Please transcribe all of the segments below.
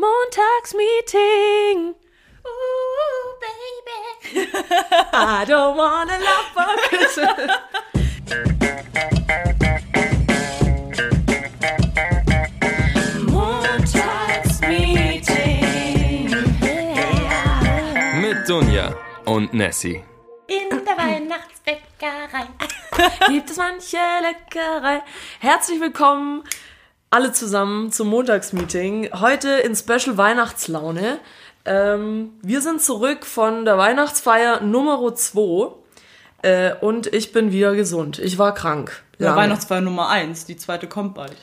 Montagsmeeting. Ooh, baby. I don't want a lot for Christmas. Montagsmeeting. Yeah. Mit Dunja und Nessie. In der Weihnachtsbäckerei gibt es manche Leckerei. Herzlich willkommen alle zusammen zum Montagsmeeting. Heute in Special Weihnachtslaune. Ähm, wir sind zurück von der Weihnachtsfeier Nummer 2 äh, und ich bin wieder gesund. Ich war krank. Ja. Weihnachtsfeier Nummer 1, die zweite kommt bald.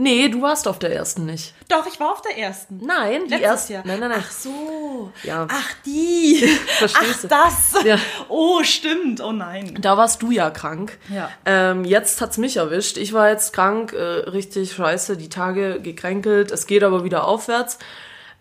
Nee, du warst auf der ersten nicht. Doch, ich war auf der ersten. Nein, die erste. Jahr. Nein, nein, nein. Ach so. Ja. Ach, die. Verstehst du? Ach, das. Ja. Oh, stimmt. Oh nein. Da warst du ja krank. Ja. Ähm, jetzt hat's mich erwischt. Ich war jetzt krank, äh, richtig scheiße, die Tage gekränkelt. Es geht aber wieder aufwärts.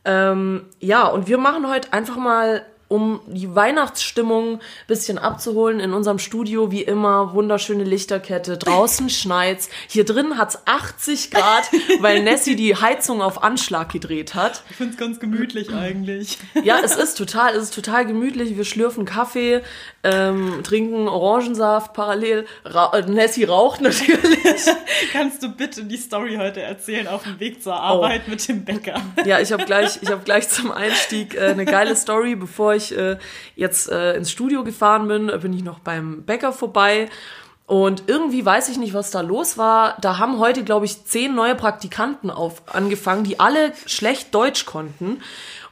Ähm, ja, und wir machen heute einfach mal, um die Weihnachtsstimmung bisschen abzuholen, in unserem Studio wie immer wunderschöne Lichterkette. Draußen schneit's. Hier drin hat's 80 Grad, weil Nessie die Heizung auf Anschlag gedreht hat. Ich find's ganz gemütlich eigentlich. Ja, es ist total, es ist total gemütlich. Wir schlürfen Kaffee, ähm, trinken Orangensaft parallel. Ra äh, Nessie raucht natürlich. Kannst du bitte die Story heute erzählen auf dem Weg zur Arbeit Oh. mit dem Bäcker? Ja, ich habe gleich, ich habe gleich zum Einstieg äh, eine geile Story. Bevor ich äh, jetzt äh, ins Studio gefahren bin, äh, bin ich noch beim Bäcker vorbei. Und irgendwie weiß ich nicht, was da los war. Da haben heute, glaube ich, zehn neue Praktikanten auf, angefangen, die alle schlecht Deutsch konnten.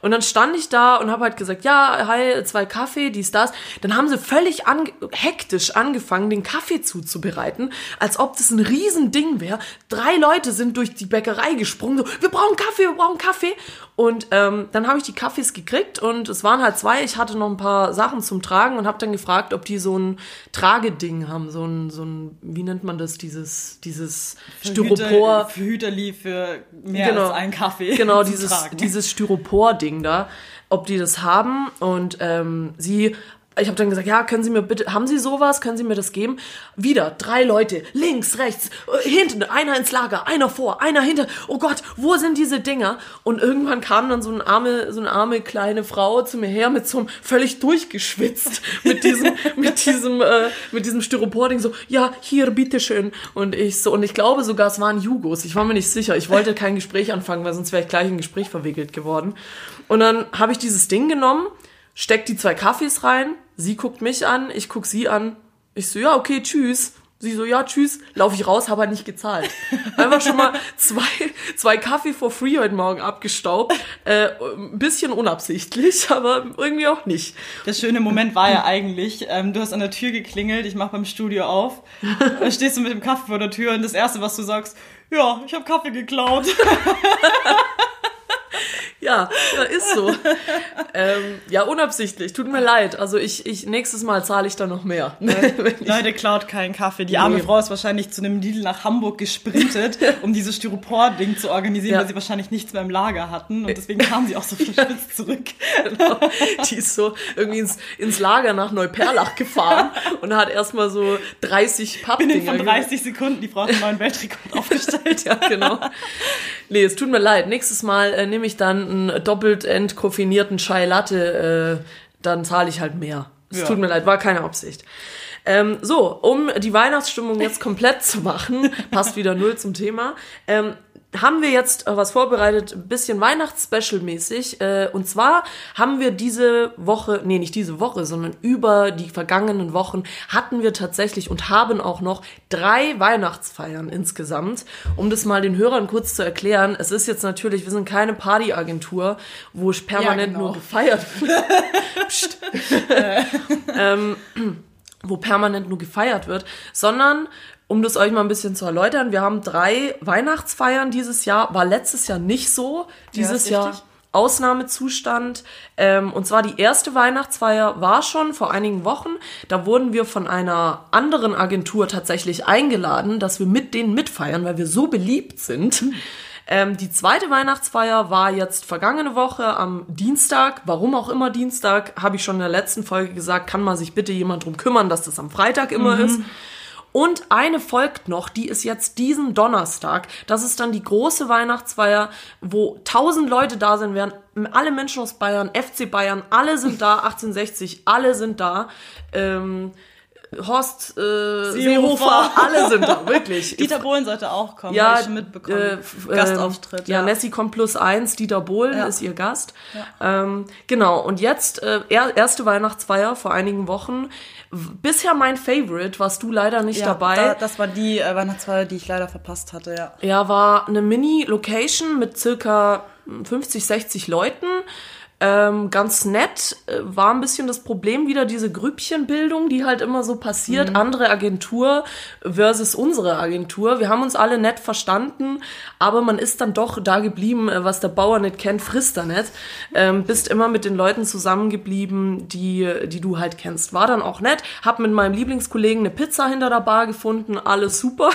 Und dann stand ich da und habe halt gesagt, ja, hi, zwei Kaffee, dies, das. Dann haben sie völlig ange hektisch angefangen, den Kaffee zuzubereiten, als ob das ein Riesending wäre. Drei Leute sind durch die Bäckerei gesprungen, so, wir brauchen Kaffee, wir brauchen Kaffee. Und ähm, dann habe ich die Kaffees gekriegt und es waren halt zwei. Ich hatte noch ein paar Sachen zum Tragen und habe dann gefragt, ob die so ein Trageding haben, so ein, so ein, wie nennt man das, dieses, dieses Styropor. Für Hüterli für mehr Genau. als einen Kaffee. Genau, dieses, tragen. dieses Styropor-Ding da, ob die das haben. Und ähm, sie, ich habe dann gesagt, ja, können Sie mir bitte, haben Sie sowas? Können Sie mir das geben? Wieder drei Leute, links, rechts, äh, hinten, einer ins Lager, einer vor, einer hinter. Oh Gott, wo sind diese Dinger? Und irgendwann kam dann so eine arme, so eine arme kleine Frau zu mir her mit so einem völlig durchgeschwitzt mit diesem, mit diesem, äh, mit diesem Styropor-Ding so, ja, hier, bitteschön. Und ich so, und ich glaube sogar, es waren Jugos. Ich war mir nicht sicher. Ich wollte kein Gespräch anfangen, weil sonst wäre ich gleich in ein Gespräch verwickelt geworden. Und dann habe ich dieses Ding genommen, steck die zwei Kaffees rein, sie guckt mich an, ich guck sie an. Ich so, ja, okay, tschüss. Sie so, ja, tschüss, laufe ich raus, habe halt nicht gezahlt. Einfach schon mal zwei, zwei Kaffee for free heute Morgen abgestaubt. Äh, ein bisschen unabsichtlich, aber irgendwie auch nicht. Der schöne Moment war ja eigentlich, ähm, du hast an der Tür geklingelt, ich mach beim Studio auf, dann stehst du mit dem Kaffee vor der Tür und das Erste, was du sagst, ja, ich habe Kaffee geklaut. Ja, ja ist so. ähm, ja, unabsichtlich. Tut mir leid. Also ich, ich nächstes Mal zahle ich da noch mehr. Leute, klaut keinen Kaffee. Die arme Nee. Frau ist wahrscheinlich zu einem Lidl nach Hamburg gesprintet, um dieses Styropor-Ding zu organisieren, Ja. weil sie wahrscheinlich nichts mehr im Lager hatten. Und deswegen kam sie auch so verschwitzt zurück. Genau. Die ist so irgendwie ins, ins Lager nach Neuperlach gefahren und hat erstmal so 30 Binnen Pappdinger. von 30 Sekunden, die Frau hat einen neuen Weltrekord aufgestellt. Ja, genau. Nee, es tut mir leid. Nächstes Mal äh, nehme ich dann einen doppelt entkoffinierten Chai Latte, äh, dann zahle ich halt mehr. Es Ja. tut mir leid, war keine Absicht. Ähm, so, um die Weihnachtsstimmung jetzt komplett zu machen, passt wieder null zum Thema, ähm, haben wir jetzt äh, was vorbereitet, ein bisschen Weihnachts-Special-mäßig. Äh, und zwar haben wir diese Woche, nee, nicht diese Woche, sondern über die vergangenen Wochen hatten wir tatsächlich und haben auch noch drei Weihnachtsfeiern insgesamt. Um das mal den Hörern kurz zu erklären, es ist jetzt natürlich, wir sind keine Partyagentur, wo permanent genau. nur gefeiert wird. Psst. ähm, wo permanent nur gefeiert wird, sondern um das euch mal ein bisschen zu erläutern, wir haben drei Weihnachtsfeiern dieses Jahr, war letztes Jahr nicht so, dieses ist Jahr. Ausnahmezustand. Ähm, und zwar die erste Weihnachtsfeier war schon vor einigen Wochen. Da wurden wir von einer anderen Agentur tatsächlich eingeladen, dass wir mit denen mitfeiern, weil wir so beliebt sind. Ähm, die zweite Weihnachtsfeier war jetzt vergangene Woche am Dienstag. Warum auch immer Dienstag, habe ich schon in der letzten Folge gesagt, kann man sich bitte jemand drum kümmern, dass das am Freitag immer ist. Und eine folgt noch, die ist jetzt diesen Donnerstag. Das ist dann die große Weihnachtsfeier, wo tausend Leute da sein werden. Alle Menschen aus Bayern, FC Bayern, alle sind da, 1860, alle sind da. Ähm, Horst äh, Seehofer, alle sind da, wirklich. Dieter Bohlen sollte auch kommen, ja, hab ich schon mitbekommen. äh, f- Gastauftritt. ähm, Ja, Nessie kommt plus eins, Dieter Bohlen Ja. ist ihr Gast. Ähm, genau, und jetzt äh, er, erste Weihnachtsfeier vor einigen Wochen. Bisher mein Favorite, warst du leider nicht Ja, dabei. Da, das war die äh, Weihnachtsfeier, die ich leider verpasst hatte, ja. Ja, war eine Mini-Location mit circa 50, 60 Leuten. Ähm, ganz nett. Äh, War ein bisschen das Problem wieder diese Grüppchenbildung, die halt immer so passiert. Andere Agentur versus unsere Agentur. Wir haben uns alle nett verstanden, aber man ist dann doch da geblieben, äh, was der Bauer nicht kennt, frisst er nicht. Ähm, bist immer mit den Leuten zusammengeblieben, die, die du halt kennst. War dann auch nett. Hab mit meinem Lieblingskollegen eine Pizza hinter der Bar gefunden. Alles super.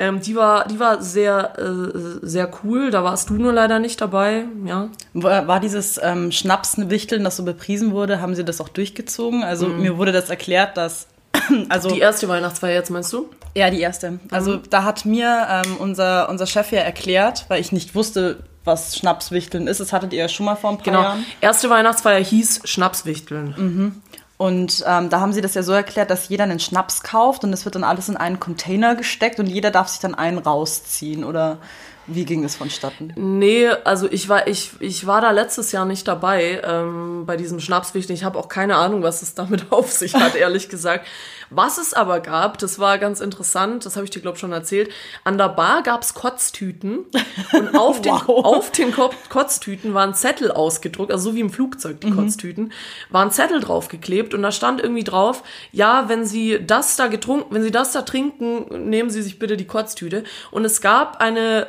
Ähm, die war, die war sehr, äh, sehr cool. Da warst du nur leider nicht dabei. Ja. War, war dieses ähm, Schnapswichteln, das so bepriesen wurde, haben sie das auch durchgezogen? Also mir wurde das erklärt, dass also Die erste Weihnachtsfeier jetzt meinst du? ja die erste. Also da hat mir ähm, unser unser Chef ja erklärt, weil ich nicht wusste, was Schnapswichteln ist. Das hattet ihr ja schon mal vor ein paar Genau. Jahren. Erste Weihnachtsfeier hieß Schnapswichteln. Und ähm, da haben sie das ja so erklärt, dass jeder einen Schnaps kauft und es wird dann alles in einen Container gesteckt und jeder darf sich dann einen rausziehen. Oder wie ging das vonstatten? Nee, also ich war, ich, ich war da letztes Jahr nicht dabei ähm, bei diesem Schnapswichteln. Ich habe auch keine Ahnung, was es damit auf sich hat, ehrlich gesagt. Was es aber gab, das war ganz interessant, das habe ich dir, glaube ich, schon erzählt. An der Bar gab's Kotztüten und auf den, Wow. auf den Ko- Kotztüten waren Zettel ausgedruckt, also so wie im Flugzeug die Kotztüten, waren Zettel draufgeklebt und da stand irgendwie drauf, ja, wenn Sie das da getrunken, wenn Sie das da trinken, nehmen Sie sich bitte die Kotztüte. Und es gab eine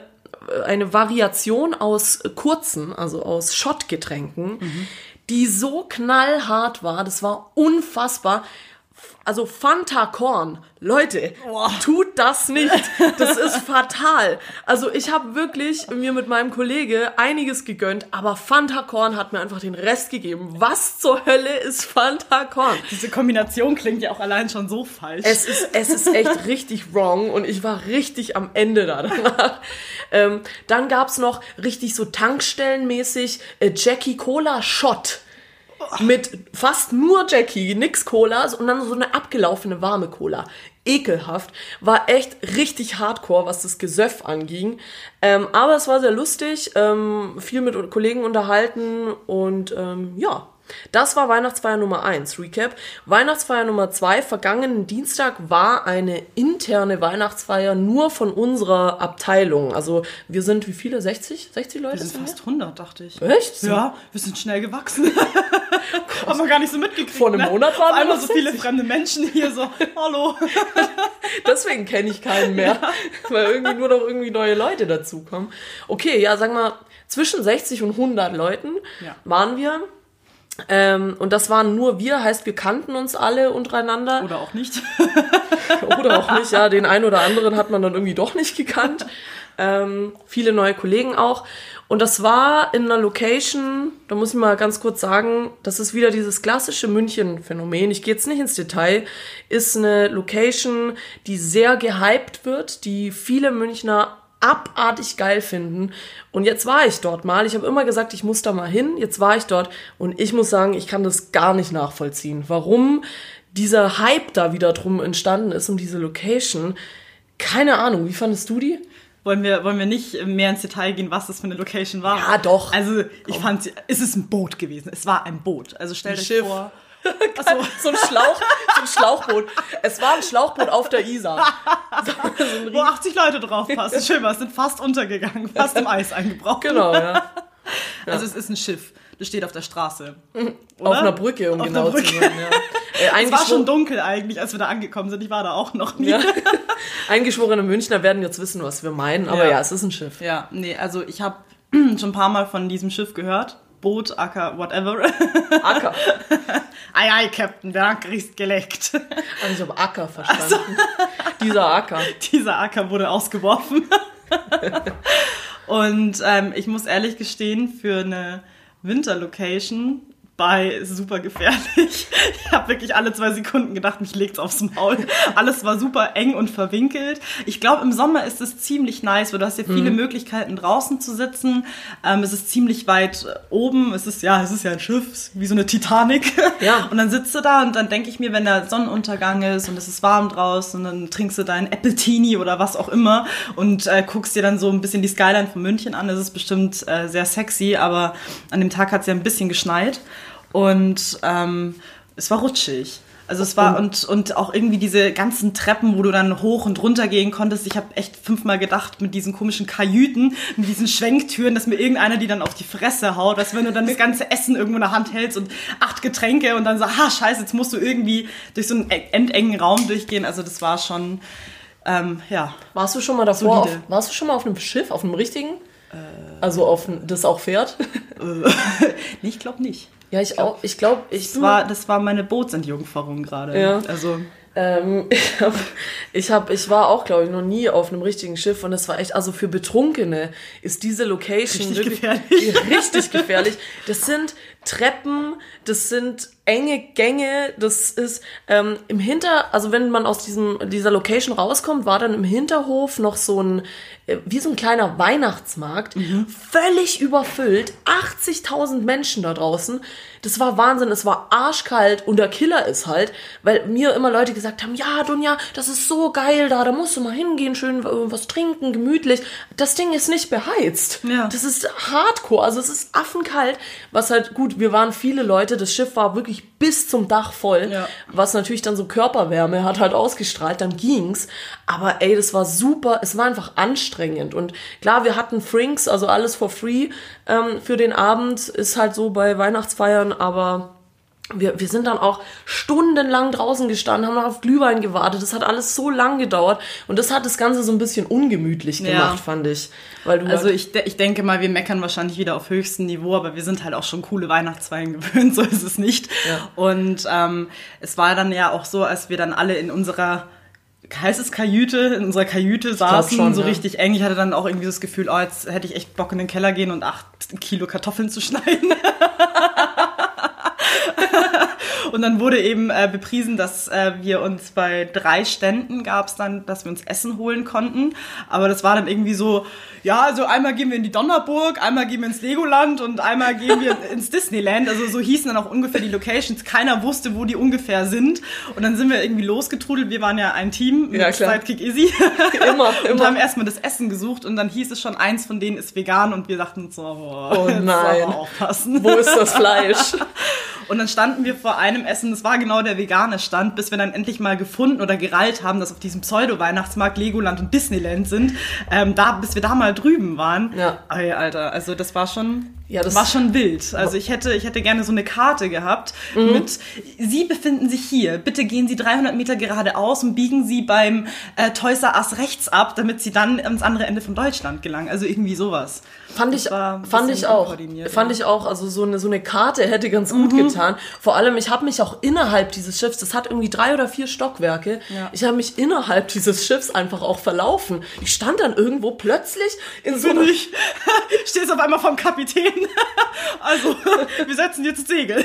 eine Variation aus kurzen, also aus Schottgetränken, die so knallhart war, das war unfassbar. Also Fanta Korn, Leute, tut das nicht. Das ist fatal. Also ich habe wirklich mir mit meinem Kollege einiges gegönnt, aber Fanta Korn hat mir einfach den Rest gegeben. Was zur Hölle ist Fanta Korn? Diese Kombination klingt ja auch allein schon so falsch. Es ist, es ist echt richtig wrong und ich war richtig am Ende da danach. Ähm, dann gab's noch richtig so tankstellenmäßig äh, Jackie Cola Shot. Mit fast nur Jackie, nix Cola und dann so eine abgelaufene warme Cola. Ekelhaft. War echt richtig hardcore, was das Gesöff anging. Ähm, aber es war sehr lustig, ähm, viel mit Kollegen unterhalten und ähm, ja, das war Weihnachtsfeier Nummer 1, Recap. Weihnachtsfeier Nummer 2, vergangenen Dienstag war eine interne Weihnachtsfeier nur von unserer Abteilung. Also wir sind wie viele? 60? 60 Leute? wir sind fast 100, dachte ich. Echt? Ja, wir sind schnell gewachsen. Haben wir gar nicht so mitgekriegt. Vor einem ne? Monat waren Auf wir noch so viele fremde Menschen hier so, hallo. Deswegen kenne ich keinen mehr, weil irgendwie nur noch irgendwie neue Leute dazukommen. Okay, ja, sagen wir, zwischen 60 und 100 Leuten Ja. waren wir. Ähm, und das waren nur wir, heißt, wir kannten uns alle untereinander. Oder auch nicht. Oder auch nicht, ja. Den einen oder anderen hat man dann irgendwie doch nicht gekannt. Ähm, viele neue Kollegen auch. Und das war in einer Location, da muss ich mal ganz kurz sagen, das ist wieder dieses klassische München-Phänomen. Ich gehe jetzt nicht ins Detail. Ist eine Location, die sehr gehypt wird, die viele Münchner abartig geil finden. Und jetzt war ich dort mal. Ich habe immer gesagt, ich muss da mal hin. Jetzt war ich dort und ich muss sagen, ich kann das gar nicht nachvollziehen. Warum dieser Hype da wieder drum entstanden ist um diese Location. Keine Ahnung. Wie fandest du die? Wollen wir, wollen wir nicht mehr ins Detail gehen, was das für eine Location war? Ja, doch. Also, ich fand, es ist ein Boot gewesen. Es war ein Boot. Also, Ein euch Schiff. vor. Achso, so ein Schlauch, so ein Schlauchboot. Es war ein Schlauchboot auf der Isar. Wo 80 Leute drauf passen. Schön, was sind fast untergegangen, fast im Eis eingebrochen. Genau, ja. Also, es ist ein Schiff. Das steht auf der Straße. Auf einer Brücke, um Auf genau Brücke. zu sein. Ja. Äh, Es war schon dunkel eigentlich, als wir da angekommen sind. Ich war da auch noch nie. ja. Eingeschworene Münchner werden jetzt wissen, was wir meinen, aber Ja. ja, es ist ein Schiff. Ja, nee, also ich habe schon ein paar Mal von diesem Schiff gehört. Boot, Acker, whatever. Acker. ei, ei, Captain, der Anker ist geleckt. Also ich habe Acker verstanden. Dieser Acker. Dieser Acker wurde ausgeworfen. Und ähm, ich muss ehrlich gestehen, für eine Winterlocation bei super gefährlich. Ich habe wirklich alle zwei Sekunden gedacht, mich legt's aufs Maul. Alles war super eng und verwinkelt. Ich glaube, im Sommer ist es ziemlich nice, weil du hast ja viele Möglichkeiten draußen zu sitzen. Ähm, es ist ziemlich weit oben. Es ist ja, es ist ja ein Schiff, wie so eine Titanic. Ja. Und dann sitzt du da und dann denke ich mir, wenn der Sonnenuntergang ist und es ist warm draußen, dann trinkst du dein Appletini oder was auch immer und äh, guckst dir dann so ein bisschen die Skyline von München an. Das ist bestimmt äh, sehr sexy, aber an dem Tag hat es ja ein bisschen geschneit und ähm, es war rutschig. Also es war und, und auch irgendwie diese ganzen Treppen, wo du dann hoch und runter gehen konntest. Ich habe echt fünfmal gedacht mit diesen komischen Kajüten, mit diesen Schwenktüren, dass mir irgendeiner die dann auf die Fresse haut. Dass wenn du dann das ganze Essen irgendwo in der Hand hältst und acht Getränke und dann so, ha scheiße, jetzt musst du irgendwie durch so einen endengen Raum durchgehen. Also das war schon, ähm, ja. Warst du schon mal davor? Auf, warst du schon mal auf einem Schiff, auf einem richtigen? Also auf ein, das auch fährt? Nee, ich glaube nicht. Ja, ich auch. Ich glaube, ich Das war, das war meine Bootsentjungferung gerade. Ja. Also Ähm, ich, hab, ich, hab, ich war auch, glaube ich, noch nie auf einem richtigen Schiff und es war echt, also für Betrunkene ist diese Location Richtig wirklich gefährlich. richtig gefährlich. Das sind Treppen, das sind enge Gänge, das ist ähm, im Hinter, also wenn man aus diesem, dieser Location rauskommt, war dann im Hinterhof noch so ein, äh, wie so ein kleiner Weihnachtsmarkt, völlig überfüllt, 80.000 Menschen da draußen. Das war Wahnsinn, es war arschkalt und der Killer ist halt, weil mir immer Leute gesagt haben, ja, Dunja, das ist so geil da, da musst du mal hingehen, schön äh, was trinken, gemütlich. Das Ding ist nicht beheizt. Ja. Das ist hardcore, also es ist affenkalt, was halt gut, wir waren viele Leute, das Schiff war wirklich bis zum Dach voll, Ja. was natürlich dann so Körperwärme hat halt ausgestrahlt, dann ging's, aber ey, das war super, es war einfach anstrengend und klar, wir hatten Frinks, also alles for free ähm, für den Abend, ist halt so bei Weihnachtsfeiern, aber wir, wir sind dann auch stundenlang draußen gestanden, haben noch auf Glühwein gewartet. Das hat alles so lang gedauert. Und das hat das Ganze so ein bisschen ungemütlich Ja. gemacht, fand ich. Weil du Also halt, ich, de- ich denke mal, wir meckern wahrscheinlich wieder auf höchstem Niveau, aber wir sind halt auch schon coole Weihnachtsfeiern gewöhnt, so ist es nicht. Ja. Und ähm, es war dann ja auch so, als wir dann alle in unserer heißt es Kajüte, in unserer Kajüte saßen, schon, so ja. richtig eng. Ich hatte dann auch irgendwie das Gefühl, oh, jetzt hätte ich echt Bock in den Keller gehen und acht Kilo Kartoffeln zu schneiden. Und dann wurde eben äh, bepriesen, dass äh, wir uns bei drei Ständen gab es dann, dass wir uns Essen holen konnten. Aber das war dann irgendwie so, ja, also einmal gehen wir in die Donnerburg, einmal gehen wir ins Legoland und einmal gehen wir ins Disneyland. Also so hießen dann auch ungefähr die Locations. Keiner wusste, wo die ungefähr sind. Und dann sind wir irgendwie losgetrudelt. Wir waren ja ein Team Ja, mit klar. Sidekick Izzy. Immer, Und immer. haben erstmal das Essen gesucht und dann hieß es schon, eins von denen ist vegan und wir dachten uns so, oh, Oh nein. aufpassen. wo ist das Fleisch? Und dann standen wir vor einem Essen, das war genau der vegane Stand, bis wir dann endlich mal gefunden oder gereilt haben, dass auf diesem Pseudo-Weihnachtsmarkt Legoland und Disneyland sind. Ähm, da, bis wir da mal drüben waren. Ja. Ey, Alter, also das war schon, Ja, das- war schon wild. Also ich hätte, ich hätte gerne so eine Karte gehabt Mhm. mit, Sie befinden sich hier, bitte gehen Sie 300 Meter geradeaus und biegen Sie beim äh, Toys R Us rechts ab, damit Sie dann ans andere Ende von Deutschland gelangen. Also irgendwie sowas. Fand ich, fand ich auch. Fand ich auch. Also so eine, so eine Karte hätte ganz gut Mhm. getan. Vor allem, ich habe mich auch innerhalb dieses Schiffs, das hat irgendwie drei oder vier Stockwerke, Ja. ich habe mich innerhalb dieses Schiffs einfach auch verlaufen. Ich stand dann irgendwo plötzlich in so einer, ich. Stehst auf einmal vom Kapitän. Also, wir setzen jetzt Segel.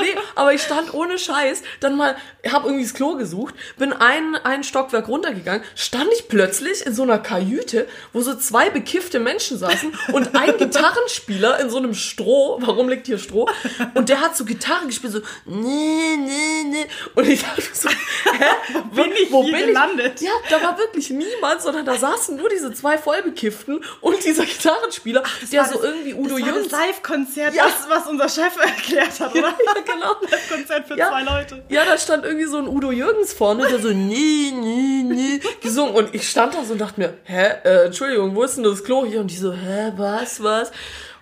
nee, aber ich stand ohne Scheiß, dann mal, habe irgendwie das Klo gesucht, bin ein, ein Stockwerk runtergegangen, stand ich plötzlich in so einer Kajüte, wo so zwei bekiffte Menschen saßen und ein Gitarrenspieler in so einem Stroh, warum liegt hier Stroh? Und der hat so Gitarre gespielt, so, nee, nee, nee. Und ich dachte so, hä? bin ich hier gelandet? Ja, da war wirklich niemand, sondern da saßen nur diese zwei Vollbekifften und dieser Gitarrenspieler, der war so das- irgendwie Udo das war Jürgens das Live-Konzert, Ja. das, was unser Chef erklärt hat, oder? ja, genau. Live-Konzert für Ja. zwei Leute. Ja, da stand irgendwie so ein Udo Jürgens vorne, der so nee, nee, nee gesungen. Und ich stand da so und dachte mir, hä, äh, Entschuldigung, wo ist denn das Klo hier? Und die so, hä, was, was?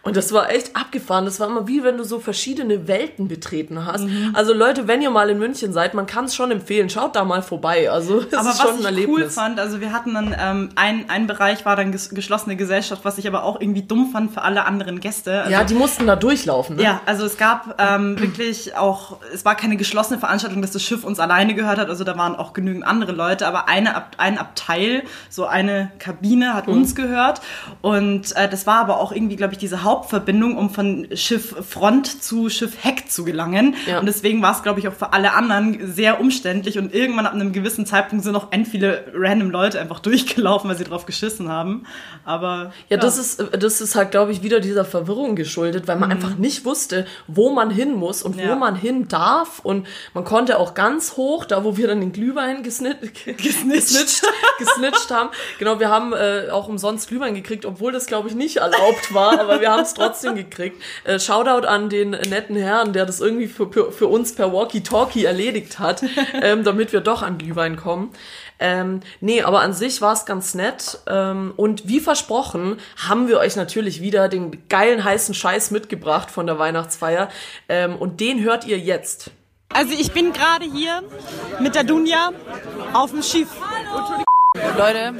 Und das war echt abgefahren. Das war immer wie wenn du so verschiedene Welten betreten hast. Also Leute, wenn ihr mal in München seid, man kann es schon empfehlen. Schaut da mal vorbei. Also es aber ist schon was ein ich Erlebnis. cool fand, also wir hatten dann ähm, ein, ein Bereich war dann ges geschlossene Gesellschaft, was ich aber auch irgendwie dumm fand für alle anderen Gäste. Also, ja, die mussten da durchlaufen. Ne? ja, also es gab ähm, wirklich auch, es war keine geschlossene Veranstaltung, dass das Schiff uns alleine gehört hat, also da waren auch genügend andere Leute, aber eine Ab ein Abteil, so eine Kabine hat Mhm. uns gehört und äh, das war aber auch irgendwie, glaube ich, diese Hauptverbindung, um von Schiff Front zu Schiff Heck zu gelangen Ja. und deswegen war es, glaube ich, auch für alle anderen sehr umständlich und irgendwann ab einem gewissen Zeitpunkt sind auch end viele random Leute einfach durchgelaufen, weil sie drauf geschissen haben, aber Ja, das ist, das ist halt, glaube ich, wieder dieser Verwirrung geschuldet, weil man einfach nicht wusste, wo man hin muss und wo Ja. man hin darf. Und man konnte auch ganz hoch, da wo wir dann den Glühwein gesnit, gesnitcht, gesnitcht haben. Genau, wir haben äh, auch umsonst Glühwein gekriegt, obwohl das, glaube ich, nicht erlaubt war, aber wir haben es trotzdem gekriegt. Äh, Shoutout an den netten Herrn, der das irgendwie für, für uns per Walkie-Talkie erledigt hat, ähm, damit wir doch an Glühwein kommen. Ähm, nee, aber an sich war es ganz nett. Ähm, und wie versprochen, haben wir euch natürlich wieder den geilen heißen Scheiß mitgebracht von der Weihnachtsfeier. Ähm, und den hört ihr jetzt. Also ich bin gerade hier mit der Dunja auf dem Schiff. Leute,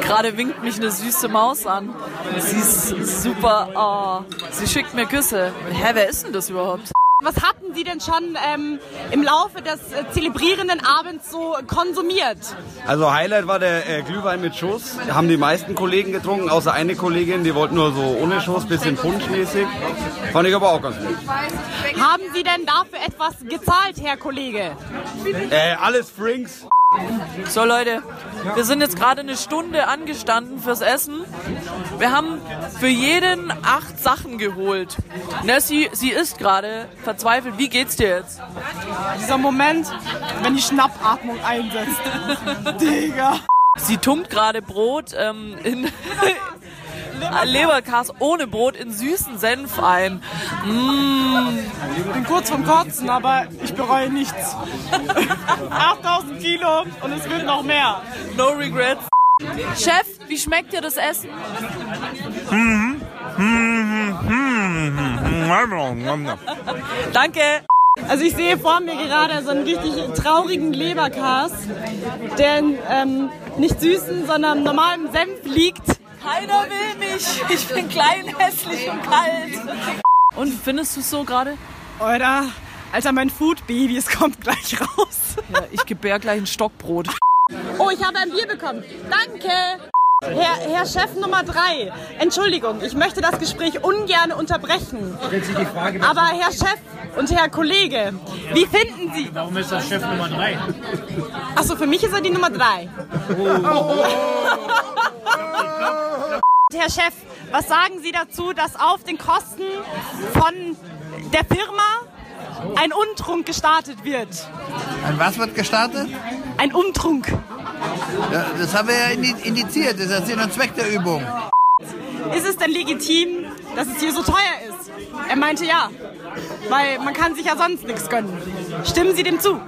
gerade winkt mich eine süße Maus an. Sie ist super. Oh, sie schickt mir Küsse. Hä, wer ist denn das überhaupt? Was hatten Sie denn schon ähm, im Laufe des äh, zelebrierenden Abends so konsumiert? Also Highlight war der äh, Glühwein mit Schuss. Haben die meisten Kollegen getrunken, außer eine Kollegin, die wollte nur so ohne Schuss, bisschen punschmäßig. Fand ich aber auch ganz gut. Haben Sie denn dafür etwas gezahlt, Herr Kollege? Äh, alles Frinks. So Leute, wir sind jetzt gerade eine Stunde angestanden fürs Essen. Wir haben für jeden acht Sachen geholt. Nessie, sie ist gerade verzweifelt. Wie geht's dir jetzt? Dieser Moment, wenn die Schnappatmung einsetzt. Digga. Sie tunkt gerade Brot ähm, in Leberkas ohne Brot in süßen Senf ein. Ich bin kurz vom Kotzen, aber ich bereue nichts. 8000 Kilo und es wird noch mehr. No regrets. Chef, wie schmeckt dir das Essen? Danke. Also ich sehe vor mir gerade so einen richtig traurigen Leberkas, der in ähm, nicht süßen, sondern normalem Senf liegt. Keiner will mich. Ich bin klein, hässlich und kalt. Und findest du es so gerade? Oder, Alter, mein Food-Baby, es kommt gleich raus. Ja, ich gebär gleich ein Stockbrot. Oh, ich habe ein Bier bekommen. Danke. Herr, Herr Chef Nummer drei, Entschuldigung, ich möchte das Gespräch ungern unterbrechen. Aber Herr Chef und Herr Kollege, wie finden Sie? Warum ist das Chef Nummer 3? Achso, für mich ist er die Nummer drei. Herr Chef, was sagen Sie dazu, dass auf den Kosten von der Firma ein Untrunk gestartet wird? Ein was wird gestartet? Ein Umtrunk. Ja, das haben wir ja indi- indiziert. Das ist der Sinn und Zweck der Übung. Ist es denn legitim, dass es hier so teuer ist? Er meinte ja, weil man kann sich ja sonst nichts gönnen. Stimmen Sie dem zu?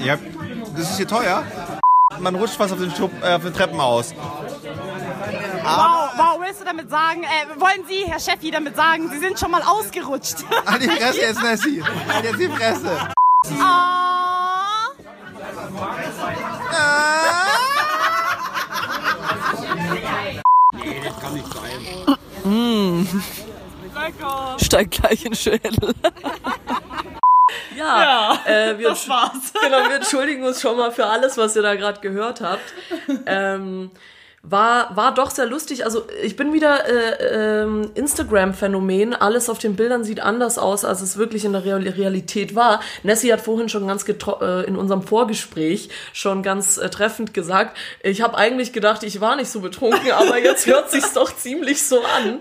Ja, das ist hier teuer. Man rutscht fast auf den, Schub, äh, auf den Treppen aus. Wow, wow, willst du damit sagen, äh, wollen Sie, Herr Chefi, damit sagen, Sie sind schon mal ausgerutscht? Halt die Fresse jetzt, Nessie. Halt jetzt die Fresse. Ah. Steig gleich in den Schädel. Ja, äh, wir, das war's. genau, wir entschuldigen uns schon mal für alles, was ihr da gerade gehört habt. Ähm, war, war doch sehr lustig. Also ich bin wieder äh, ähm, Instagram-Phänomen. Alles auf den Bildern sieht anders aus, als es wirklich in der Real Realität war. Nessie hat vorhin schon ganz getro- äh, in unserem Vorgespräch schon ganz äh, treffend gesagt, ich habe eigentlich gedacht, ich war nicht so betrunken, aber jetzt hört sich's doch ziemlich so an.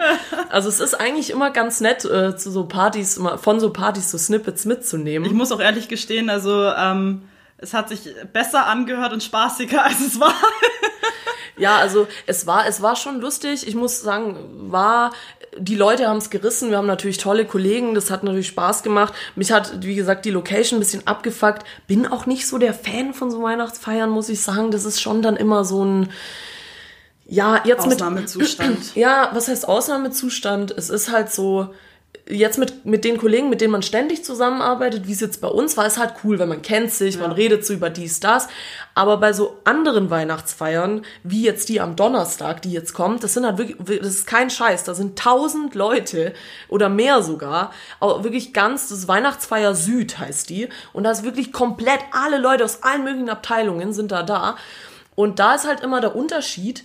Also es ist eigentlich immer ganz nett, äh, zu so Partys, von so Partys so Snippets mitzunehmen. Ich muss auch ehrlich gestehen, also ähm, es hat sich besser angehört und spaßiger, als es war. Ja, also es war, es war schon lustig. Ich muss sagen, war, die Leute haben es gerissen. Wir haben natürlich tolle Kollegen. Das hat natürlich Spaß gemacht. Mich hat, wie gesagt, die Location ein bisschen abgefuckt. Bin auch nicht so der Fan von so Weihnachtsfeiern, muss ich sagen. Das ist schon dann immer so ein, Ja, jetzt mit Ausnahmezustand. Ja, was heißt Ausnahmezustand? Es ist halt so, jetzt mit, mit den Kollegen, mit denen man ständig zusammenarbeitet, wie es jetzt bei uns war, ist halt cool, weil man kennt sich, man redet so über dies, das. Aber bei so anderen Weihnachtsfeiern, wie jetzt die am Donnerstag, die jetzt kommt, das sind halt wirklich, das ist kein Scheiß, da sind tausend Leute oder mehr sogar, auch wirklich ganz, das ist Weihnachtsfeier Süd heißt die. Und da ist wirklich komplett alle Leute aus allen möglichen Abteilungen sind da da. Und da ist halt immer der Unterschied,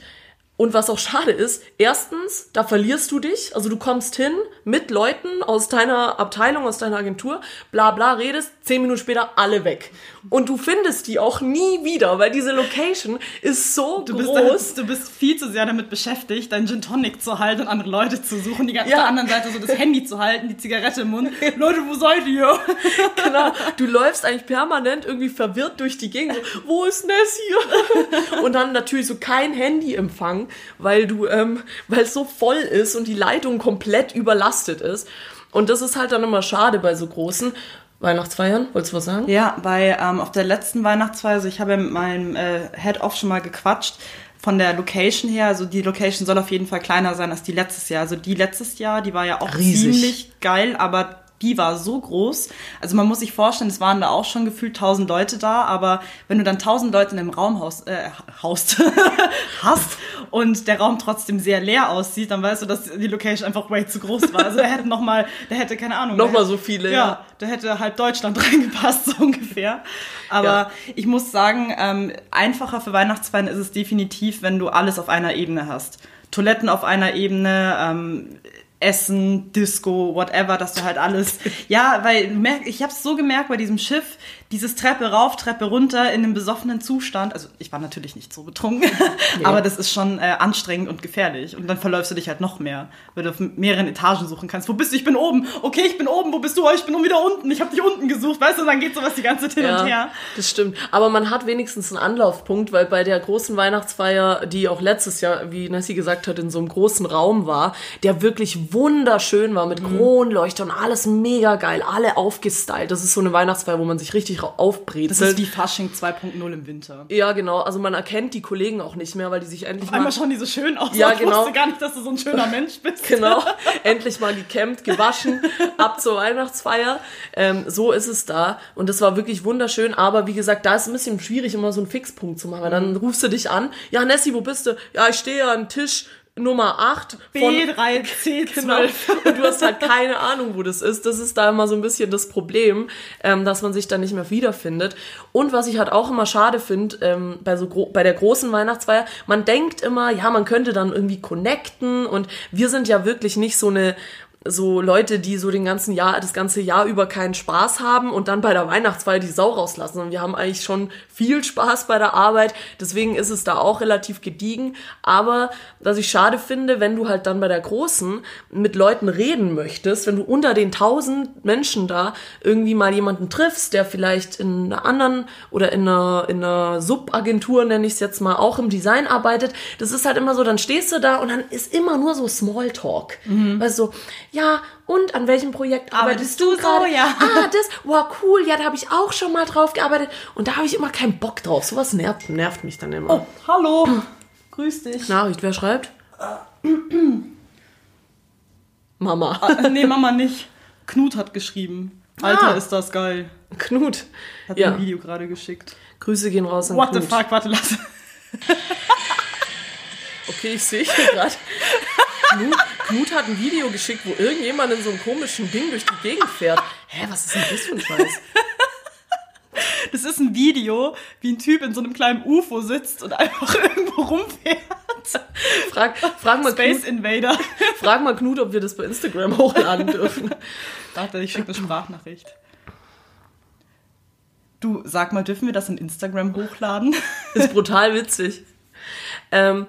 und was auch schade ist, erstens, da verlierst du dich. Also du kommst hin mit Leuten aus deiner Abteilung, aus deiner Agentur, bla bla, redest, zehn Minuten später alle weg. Und du findest die auch nie wieder, weil diese Location ist so Du bist, groß. da, du bist viel zu sehr damit beschäftigt, deinen Gin Tonic zu halten und andere Leute zu suchen, die ganze Ja. auf der anderen Seite so das Handy zu halten, die Zigarette im Mund. Leute, wo seid ihr? genau. Du läufst eigentlich permanent irgendwie verwirrt durch die Gegend. So, wo ist Nessie? und dann natürlich so kein Handyempfang, weil du, ähm, weil es so voll ist und die Leitung komplett überlastet ist. Und das ist halt dann immer schade bei so großen Weihnachtsfeiern. Wolltest du was sagen? Ja, bei ähm, auf der letzten Weihnachtsfeier, also ich habe mit meinem äh, Head-Off schon mal gequatscht, von der Location her, also die Location soll auf jeden Fall kleiner sein als die letztes Jahr. Also die letztes Jahr, die war ja auch Riesig. ziemlich geil, aber die war so groß. Also man muss sich vorstellen, es waren da auch schon gefühlt 1000 Leute da, aber wenn du dann 1000 Leute in einem Raum haust, äh, haust, hast und der Raum trotzdem sehr leer aussieht, dann weißt du, dass die Location einfach way zu groß war. Also er hätte noch mal, der hätte keine Ahnung, Noch der mal hätte- so viele, ja, ja. da hätte halb Deutschland reingepasst, so ungefähr. Aber Ja. ich muss sagen, ähm, einfacher für Weihnachtsfeiern ist es definitiv, wenn du alles auf einer Ebene hast. Toiletten auf einer Ebene, ähm, Essen, Disco, whatever, dass du halt alles. Ja, weil ich habe es so gemerkt bei diesem Schiff, dieses Treppe rauf, Treppe runter in einem besoffenen Zustand. Also ich war natürlich nicht so betrunken, aber das ist schon äh, anstrengend und gefährlich. Und dann verläufst du dich halt noch mehr, weil du auf mehreren Etagen suchen kannst. Wo bist du? Ich bin oben. Okay, ich bin oben. Wo bist du? Oh, ich bin wieder unten. Ich habe dich unten gesucht. Weißt du, dann geht sowas die ganze Zeit hin und her. das stimmt. Aber man hat wenigstens einen Anlaufpunkt, weil bei der großen Weihnachtsfeier, die auch letztes Jahr, wie Nessie gesagt hat, in so einem großen Raum war, der wirklich wunderschön war Mhm. mit Kronleuchter und alles mega geil, alle aufgestylt. Das ist so eine Weihnachtsfeier, wo man sich richtig ra- aufbrezelt. Das ist wie Fasching 2.0 im Winter. ja, genau. Also man erkennt die Kollegen auch nicht mehr, weil die sich endlich mal Einmal schauen die so schön aus. Ja, ich genau. wusste gar nicht, dass du so ein schöner Mensch bist. Genau, endlich mal gekämmt, gewaschen, ab zur Weihnachtsfeier. Ähm, so ist es da. Und das war wirklich wunderschön. Aber wie gesagt, da ist es ein bisschen schwierig, immer so einen Fixpunkt zu machen. Weil dann rufst du dich an. Ja, Nessie, wo bist du? Ja, ich stehe an Tisch Nummer 8 von B3, C12. Genau. Und du hast halt keine Ahnung, wo das ist. Das ist da immer so ein bisschen das Problem, ähm, dass man sich da nicht mehr wiederfindet. Und was ich halt auch immer schade finde, ähm, bei, so bei der großen Weihnachtsfeier, man denkt immer, ja, man könnte dann irgendwie connecten und wir sind ja wirklich nicht so eine so Leute, die so den ganzen Jahr, das ganze Jahr über keinen Spaß haben und dann bei der Weihnachtsfeier die Sau rauslassen. Und wir haben eigentlich schon viel Spaß bei der Arbeit. Deswegen ist es da auch relativ gediegen. Aber was ich schade finde, wenn du halt dann bei der großen mit Leuten reden möchtest, wenn du unter den tausend Menschen da irgendwie mal jemanden triffst, der vielleicht in einer anderen oder in einer, in einer Subagentur, nenne ich es jetzt mal, auch im Design arbeitet, das ist halt immer so, dann stehst du da und dann ist immer nur so Smalltalk. Weißt du, so, ja, und an welchem Projekt arbeitest, Arbeitest du du gerade? so? Ja. Ah, das, wow, cool, ja, da habe ich auch schon mal drauf gearbeitet und da habe ich immer keinen Bock drauf. Sowas nervt, nervt mich dann immer. Oh, hallo. Grüß dich. Nachricht, wer schreibt? Mama. Ah, nee, Mama nicht. Knut hat geschrieben. Alter, Ah. ist das geil. Knut. Hat Ja. mir ein Video gerade geschickt. Grüße gehen raus an What Knut. the fuck, warte, lass. Okay, ich sehe hier gerade. Knut, Knut hat ein Video geschickt, wo irgendjemand in so einem komischen Ding durch die Gegend fährt. Hä, was ist denn das für ein Scheiß? Das ist ein Video, wie ein Typ in so einem kleinen UFO sitzt und einfach irgendwo rumfährt. Frag, frag, mal Space Knut, Invader. frag mal Knut, ob wir das bei Instagram hochladen dürfen. Warte, ich schicke eine Sprachnachricht. Du, sag mal, dürfen wir das in Instagram hochladen? Ist brutal witzig. Ähm,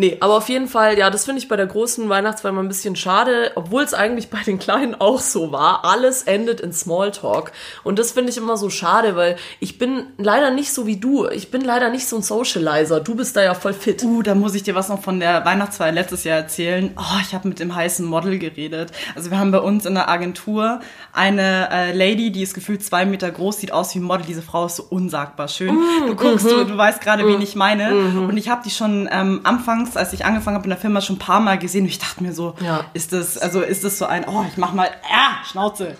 nee, aber auf jeden Fall, ja, das finde ich bei der großen Weihnachtsfeier mal ein bisschen schade, obwohl es eigentlich bei den kleinen auch so war. Alles endet in Smalltalk. Und das finde ich immer so schade, weil ich bin leider nicht so wie du. Ich bin leider nicht so ein Socializer. Du bist da ja voll fit. Uh, da muss ich dir was noch von der Weihnachtsfeier letztes Jahr erzählen. Oh, ich habe mit dem heißen Model geredet. Also wir haben bei uns in der Agentur eine äh, Lady, die ist gefühlt zwei Meter groß, sieht aus wie ein Model. Diese Frau ist so unsagbar schön. du guckst, du, du weißt gerade, wen ich meine. Und ich habe die schon ähm, anfangs anfangs, als ich angefangen habe in der Firma, schon ein paar Mal gesehen. Und ich dachte mir so, Ja. ist das, also ist das so ein, oh, ich mach mal, ja, Schnauze.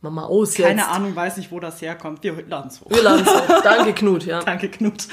Mama aus jetzt. Keine Ahnung, weiß nicht, wo das herkommt. Wir laden es hoch. Wir laden's hoch. Danke, Knut, ja. Danke, Knut.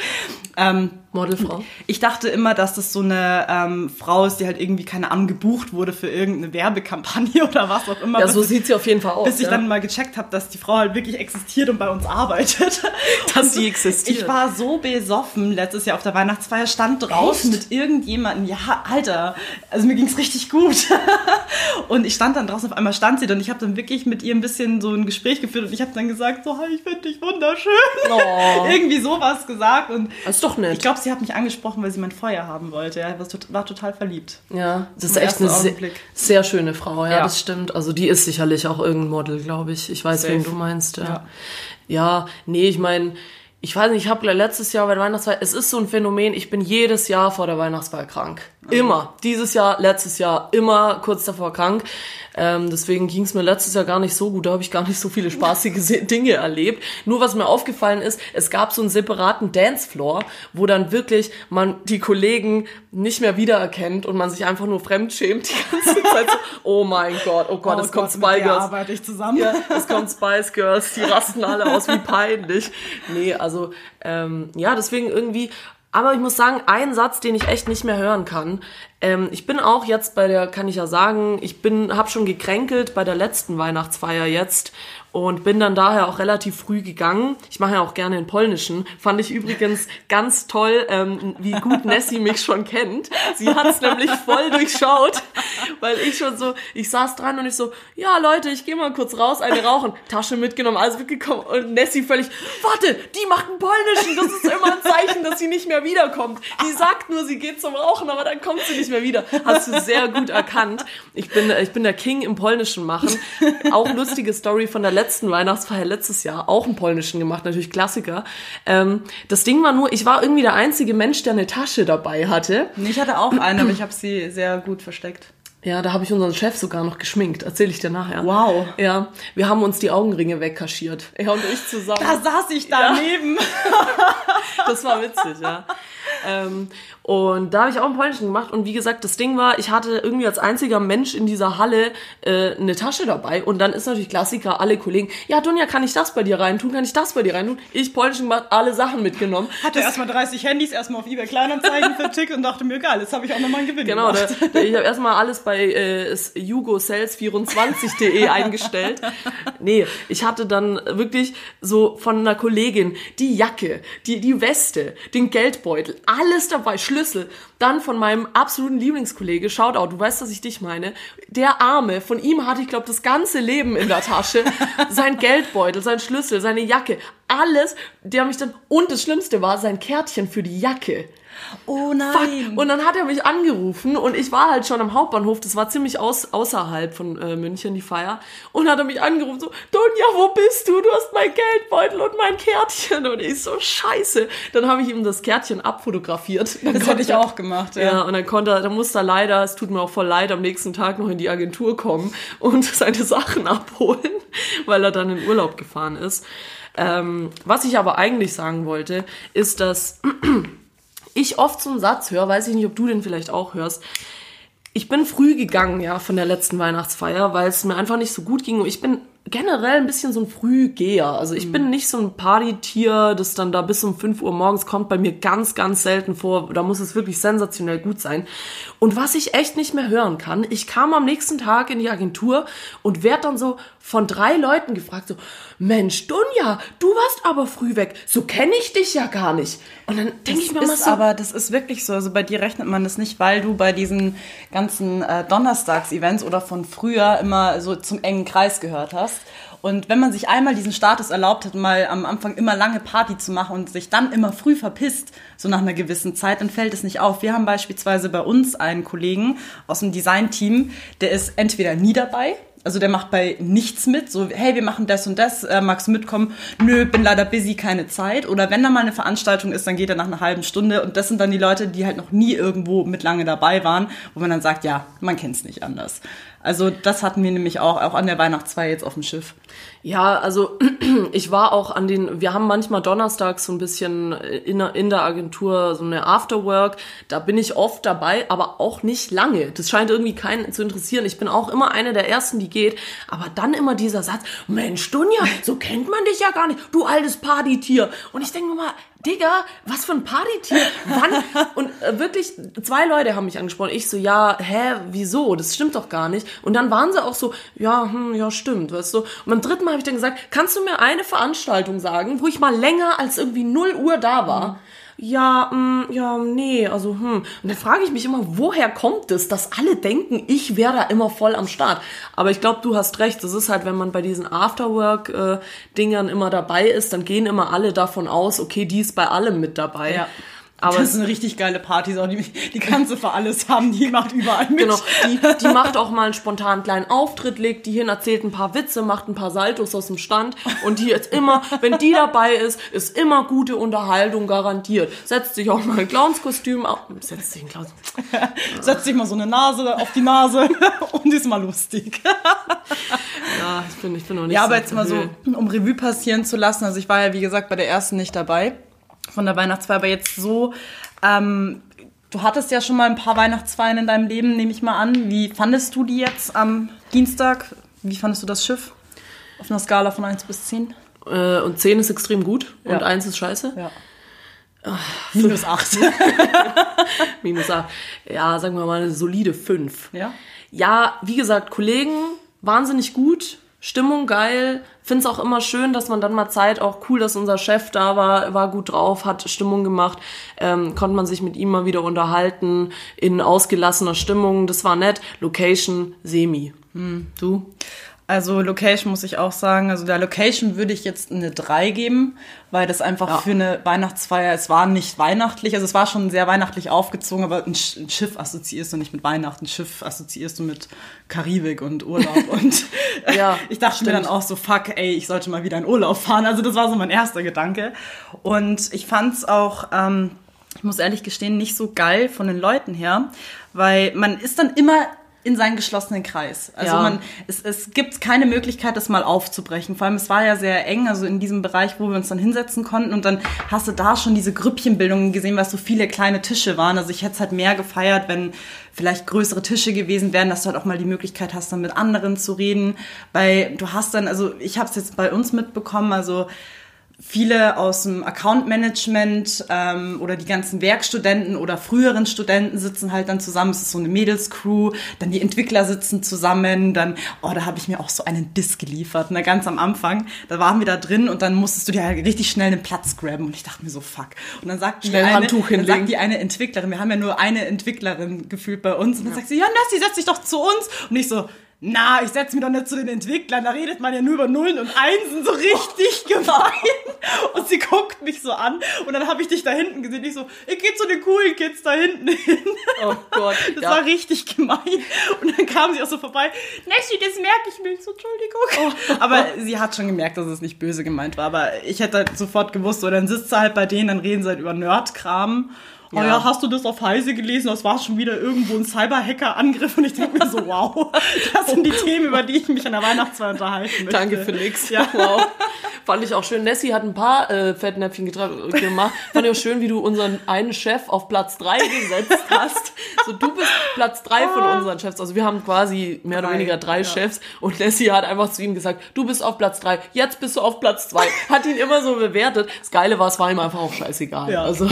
Ähm, Modelfrau. ich dachte immer, dass das so eine ähm, Frau ist, die halt irgendwie, keine Ahnung, gebucht wurde für irgendeine Werbekampagne oder was auch immer. Ja, so ich- sieht sie auf jeden Fall aus. Bis ich ja. dann mal gecheckt habe, dass die Frau halt wirklich existiert und bei uns arbeitet. Dass sie existiert. Ich war so besoffen letztes Jahr auf der Weihnachtsfeier, stand draußen mit irgendjemandem. Ja, Alter, also mir ging's richtig gut. und ich stand dann draußen, auf einmal stand sie dann und ich habe dann wirklich mit ihr ein bisschen so ein Gespräch geführt und ich habe dann gesagt, so, hi, ich finde dich wunderschön. Oh. Irgendwie sowas gesagt und Das ist doch nett. ich glaube, sie hat mich angesprochen, weil sie mein Feuer haben wollte. Ja, war, tot- war total verliebt. Ja, das ist echt eine sehr, sehr schöne Frau, ja, Ja. das stimmt. Also die ist sicherlich auch irgendein Model, glaube ich. Ich weiß, Safe. wen du meinst, ja. Ja, Ja. nee, ich meine, ich weiß nicht, ich habe letztes Jahr bei der Weihnachtsfeier, es ist so ein Phänomen, ich bin jedes Jahr vor der Weihnachtsfeier krank. Immer. Dieses Jahr, letztes Jahr, immer kurz davor krank. Ähm, deswegen ging es mir letztes Jahr gar nicht so gut. Da habe ich gar nicht so viele spaßige Dinge erlebt. Nur was mir aufgefallen ist, es gab so einen separaten Dancefloor, wo dann wirklich man die Kollegen nicht mehr wiedererkennt und man sich einfach nur fremdschämt die ganze Zeit. So, oh mein Gott, oh Gott, es kommt mit der Spy Girls. arbeite ich zusammen. Ja, es kommt Spice Girls, die rasten alle aus, wie peinlich. Nee, also, ähm, ja, deswegen irgendwie. Aber ich muss sagen, ein Satz, den ich echt nicht mehr hören kann. Ähm, ich bin auch jetzt bei der, kann ich ja sagen, ich bin, hab schon gekränkelt bei der letzten Weihnachtsfeier jetzt und bin dann daher auch relativ früh gegangen. Ich mache ja auch gerne den polnischen. Fand ich übrigens ganz toll, ähm, wie gut Nessie mich schon kennt. Sie hat es nämlich voll durchschaut, weil ich schon so, ich saß dran und ich so, ja Leute, ich gehe mal kurz raus, eine rauchen, Tasche mitgenommen, alles mitgekommen und Nessie völlig, warte, die macht einen polnischen, das ist immer ein Zeichen, dass sie nicht mehr wiederkommt. Die sagt nur, sie geht zum Rauchen, aber dann kommt sie nicht mehr wieder. Hast du sehr gut erkannt. Ich bin, ich bin der King im polnischen machen. Auch lustige Story von der letzten Weihnachtsfeier letztes Jahr, auch einen polnischen gemacht, natürlich Klassiker. Ähm, das Ding war nur, ich war irgendwie der einzige Mensch, der eine Tasche dabei hatte. Ich hatte auch eine, aber ich habe sie sehr gut versteckt. Ja, da habe ich unseren Chef sogar noch geschminkt. Erzähle ich dir nachher. Wow. Ja, wir haben uns die Augenringe wegkaschiert. Er und ich zusammen. Da saß ich daneben. Das war witzig, ja. Ähm, und da habe ich auch einen polnischen gemacht. Und wie gesagt, das Ding war, ich hatte irgendwie als einziger Mensch in dieser Halle äh, eine Tasche dabei. Und dann ist natürlich Klassiker, alle Kollegen, ja, Dunja, kann ich das bei dir reintun? Kann ich das bei dir reintun? Ich polnischen gemacht, alle Sachen mitgenommen. Hatte erstmal 30 Handys, erstmal auf eBay Kleinanzeigen vertickt und dachte mir, geil, jetzt habe ich auch nochmal einen Gewinn Genau, gemacht. da, ich habe erstmal alles bei äh, jugosales24.de eingestellt. Nee, ich hatte dann wirklich so von einer Kollegin die Jacke, die, die Weste, den Geldbeutel, alles dabei, Schlüssel. Dann von meinem absoluten Lieblingskollege, Shoutout, du weißt, dass ich dich meine, der Arme, von ihm hatte ich, glaube das ganze Leben in der Tasche. sein Geldbeutel, sein Schlüssel, seine Jacke, alles. Der mich dann, und das Schlimmste war sein Kärtchen für die Jacke. Oh Fuck. Und dann hat er mich angerufen und ich war halt schon am Hauptbahnhof, das war ziemlich aus, außerhalb von äh, München, die Feier. Und hat er mich angerufen, so, Donja, wo bist du? Du hast mein Geldbeutel und mein Kärtchen. Und ich so, scheiße. Dann habe ich ihm das Kärtchen abfotografiert. Dann Das hätte ich auch gemacht, ja. Ja, und dann konnte er, dann musste er leider, es tut mir auch voll leid, am nächsten Tag noch in die Agentur kommen und seine Sachen abholen, weil er dann in Urlaub gefahren ist. Ähm, was ich aber eigentlich sagen wollte, ist, dass ich oft so einen Satz höre, weiß ich nicht, ob du den vielleicht auch hörst. Ich bin früh gegangen, ja, von der letzten Weihnachtsfeier, weil es mir einfach nicht so gut ging. Und ich bin generell ein bisschen so ein Frühgeher. Also ich bin nicht so ein Partytier, das dann da bis um 5 Uhr morgens kommt, bei mir ganz, ganz selten vor. Da muss es wirklich sensationell gut sein. Und was ich echt nicht mehr hören kann, ich kam am nächsten Tag in die Agentur und werd dann so von drei Leuten gefragt, so, Mensch, Dunja, du warst aber früh weg. So kenne ich dich ja gar nicht. Und dann denke ich mir ist so, aber das ist wirklich so. Also bei dir rechnet man das nicht, weil du bei diesen ganzen äh, Donnerstags-Events oder von früher immer so zum engen Kreis gehört hast. Und wenn man sich einmal diesen Status erlaubt hat, mal am Anfang immer lange Party zu machen und sich dann immer früh verpisst, so nach einer gewissen Zeit, dann fällt es nicht auf. Wir haben beispielsweise bei uns einen Kollegen aus dem Design-Team, der ist entweder nie dabei, also der macht bei nichts mit, so hey, wir machen das und das, äh, magst du mitkommen? Nö, bin leider busy, keine Zeit. Oder wenn da mal eine Veranstaltung ist, dann geht er nach einer halben Stunde und das sind dann die Leute, die halt noch nie irgendwo mit lange dabei waren, wo man dann sagt, ja, man kennt's nicht anders. Also das hatten wir nämlich auch, auch an der Weihnachtsfeier jetzt auf dem Schiff. Ja, also ich war auch an den, wir haben manchmal donnerstags so ein bisschen in, der- in der Agentur so eine Afterwork, da bin ich oft dabei, aber auch nicht lange. Das scheint irgendwie keinen zu interessieren. Ich bin auch immer eine der Ersten, die geht, aber dann immer dieser Satz, Mensch, Dunja, so kennt man dich ja gar nicht, du altes Partytier. Und ich denke mir mal, Digga, was für ein Partytier? Wann? Und äh, wirklich, zwei Leute haben mich angesprochen. Ich so, ja, hä, wieso? Das stimmt doch gar nicht. Und dann waren sie auch so, ja, hm, ja, stimmt, weißt du. Und beim dritten Mal habe ich dann gesagt, kannst du mir eine Veranstaltung sagen, wo ich mal länger als irgendwie 0 Uhr da war? Ja, hm, ja, nee, also, hm. Und dann frage ich mich immer, woher kommt es, dass alle denken, ich wäre da immer voll am Start. Aber ich glaube, du hast recht. Das ist halt, wenn man bei diesen Afterwork-Dingern immer dabei ist, dann gehen immer alle davon aus, okay, die ist bei allem mit dabei. Ja. Aber das ist eine richtig geile Party, so, die, die kannst du für alles haben, die macht überall mit. Genau, die, die macht auch mal einen spontanen kleinen Auftritt, legt die hin, erzählt ein paar Witze, macht ein paar Saltos aus dem Stand und die jetzt immer, wenn die dabei ist, ist immer gute Unterhaltung garantiert. Setzt sich auch mal ein Clownskostüm auf, setzt sich ein Clowns. Setzt sich mal so eine Nase auf die Nase und ist mal lustig. Ja, ich bin, ich bin noch nicht Ja, aber so jetzt mal so, um Revue passieren zu lassen. Also ich war ja, wie gesagt, bei der ersten nicht dabei von der Weihnachtsfeier, aber jetzt so, ähm, du hattest ja schon mal ein paar Weihnachtsfeiern in deinem Leben, nehme ich mal an. Wie fandest du die jetzt am Dienstag? Wie fandest du das Schiff? Auf einer Skala von 1 bis 10? Äh, und 10 ist extrem gut und Ja. 1 ist scheiße. Ja. Minus 8. Minus 8. Ja, sagen wir mal eine solide 5. ja? Ja, wie gesagt, Kollegen, wahnsinnig gut, Stimmung geil. Find's auch immer schön, dass man dann mal Zeit, auch cool, dass unser Chef da war, war gut drauf, hat Stimmung gemacht, ähm, konnte man sich mit ihm mal wieder unterhalten, in ausgelassener Stimmung, das war nett. Location, semi. Hm, du? Also Location muss ich auch sagen, also der Location würde ich jetzt eine 3 geben, weil das einfach Ja. für eine Weihnachtsfeier, es war nicht weihnachtlich, also es war schon sehr weihnachtlich aufgezogen, aber ein, Sch ein Schiff assoziierst du nicht mit Weihnachten, ein Schiff assoziierst du mit Karibik und Urlaub und Ja, ich dachte mir stimmt. dann auch so, fuck, ey, ich sollte mal wieder in Urlaub fahren, also das war so mein erster Gedanke und ich fand's auch, ähm, ich muss ehrlich gestehen, nicht so geil von den Leuten her, weil man ist dann immer in seinen geschlossenen Kreis. Also Ja. man, es, es gibt keine Möglichkeit, das mal aufzubrechen. Vor allem, es war ja sehr eng, also in diesem Bereich, wo wir uns dann hinsetzen konnten. Und dann hast du da schon diese Grüppchenbildungen gesehen, weil es so viele kleine Tische waren. Also ich hätte es halt mehr gefeiert, wenn vielleicht größere Tische gewesen wären, dass du halt auch mal die Möglichkeit hast, dann mit anderen zu reden. Weil du hast dann, also ich habe es jetzt bei uns mitbekommen, also viele aus dem Account Management ähm, oder die ganzen Werkstudenten oder früheren Studenten sitzen halt dann zusammen. Es ist so eine Mädelscrew. Dann die Entwickler sitzen zusammen. Dann, oh, da habe ich mir auch so einen Disk geliefert. Ne, ganz am Anfang. Da waren wir da drin und dann musstest du dir halt richtig schnell einen Platz grabben. Und ich dachte mir so, fuck. Und dann sagt Schnell die eine, dann sagt die eine Entwicklerin, wir haben ja nur eine Entwicklerin gefühlt bei uns. Und dann sagt sie, ja, Nassi, setz dich doch zu uns. Und ich so, na, ich setz mich doch nicht zu den Entwicklern, da redet man ja nur über Nullen und Einsen, so richtig gemein. Und sie guckt mich so an und dann habe ich dich da hinten gesehen. Ich so, ich geh zu den coolen Kids da hinten hin. Oh Gott. Das ja. war richtig gemein. Und dann kam sie auch so vorbei. Nessie, das merke ich mir. So, Entschuldigung. Oh. Aber sie hat schon gemerkt, dass es nicht böse gemeint war. Aber ich hätte halt sofort gewusst, so, dann sitzt sie halt bei denen, dann reden sie halt über Nerdkram. Oh ja. Ja. hast du das auf Heise gelesen? Das war schon wieder irgendwo ein Cyberhacker-Angriff. Und ich denke mir so, wow, das sind die Themen, über die ich mich an der Weihnachtsfeier unterhalten möchte. Danke für nix. Ja. Wow. Fand ich auch schön. Nessie hat ein paar äh, Fettnäpfchen gemacht. Fand ich auch schön, wie du unseren einen Chef auf Platz drei gesetzt hast. So, du bist Platz drei von unseren Chefs. Also wir haben quasi mehr oder Drei, weniger drei ja. Chefs. Und Nessie hat einfach zu ihm gesagt, du bist auf Platz drei. Jetzt bist du auf Platz zwei. Hat ihn immer so bewertet. Das Geile war, es war ihm einfach auch scheißegal. Ja. Also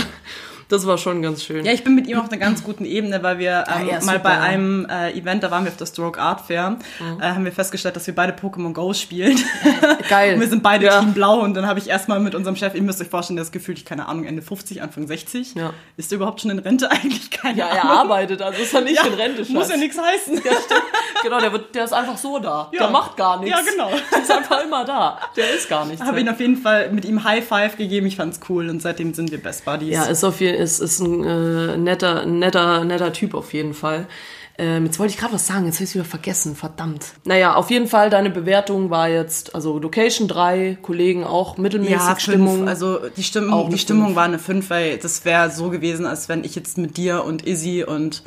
das war schon ganz schön. Ja, ich bin mit ihm auf einer ganz guten Ebene, weil wir ähm, er ist mal bei einem äh, Event, da waren wir auf der Stroke Art Fair, äh, haben wir festgestellt, dass wir beide Pokémon Go spielen. Geil. Und wir sind beide Ja. Team Blau und dann habe ich erstmal mit unserem Chef, ihr müsst euch vorstellen, der ist gefühlt, ich keine Ahnung, Ende 50, Anfang 60. Ja. Ist der überhaupt schon in Rente? Eigentlich keine Ja, er Ahnung. arbeitet, also ist er nicht in Rente. Muss Schatz. ja nichts heißen. Ja, stimmt. Genau, der, wird, der ist einfach so da. Ja. Der macht gar nichts. Ja, genau. Der ist einfach immer da. Der ist gar nichts. Habe ihn auf jeden Fall mit ihm High Five gegeben, ich fand's cool und seitdem sind wir Best Buddies. Ja, ist auf jeden ist, ist ein äh, netter, netter, netter Typ auf jeden Fall. Ähm, jetzt wollte ich gerade was sagen, jetzt habe ich wieder vergessen, verdammt. Naja, auf jeden Fall, deine Bewertung war jetzt, also Location 3, Kollegen auch mittelmäßig, Ja, Stimmung. Stimmung. Also die Stimmung, die Stimmung Fünf. war eine 5, weil das wäre so gewesen, als wenn ich jetzt mit dir und Izzy und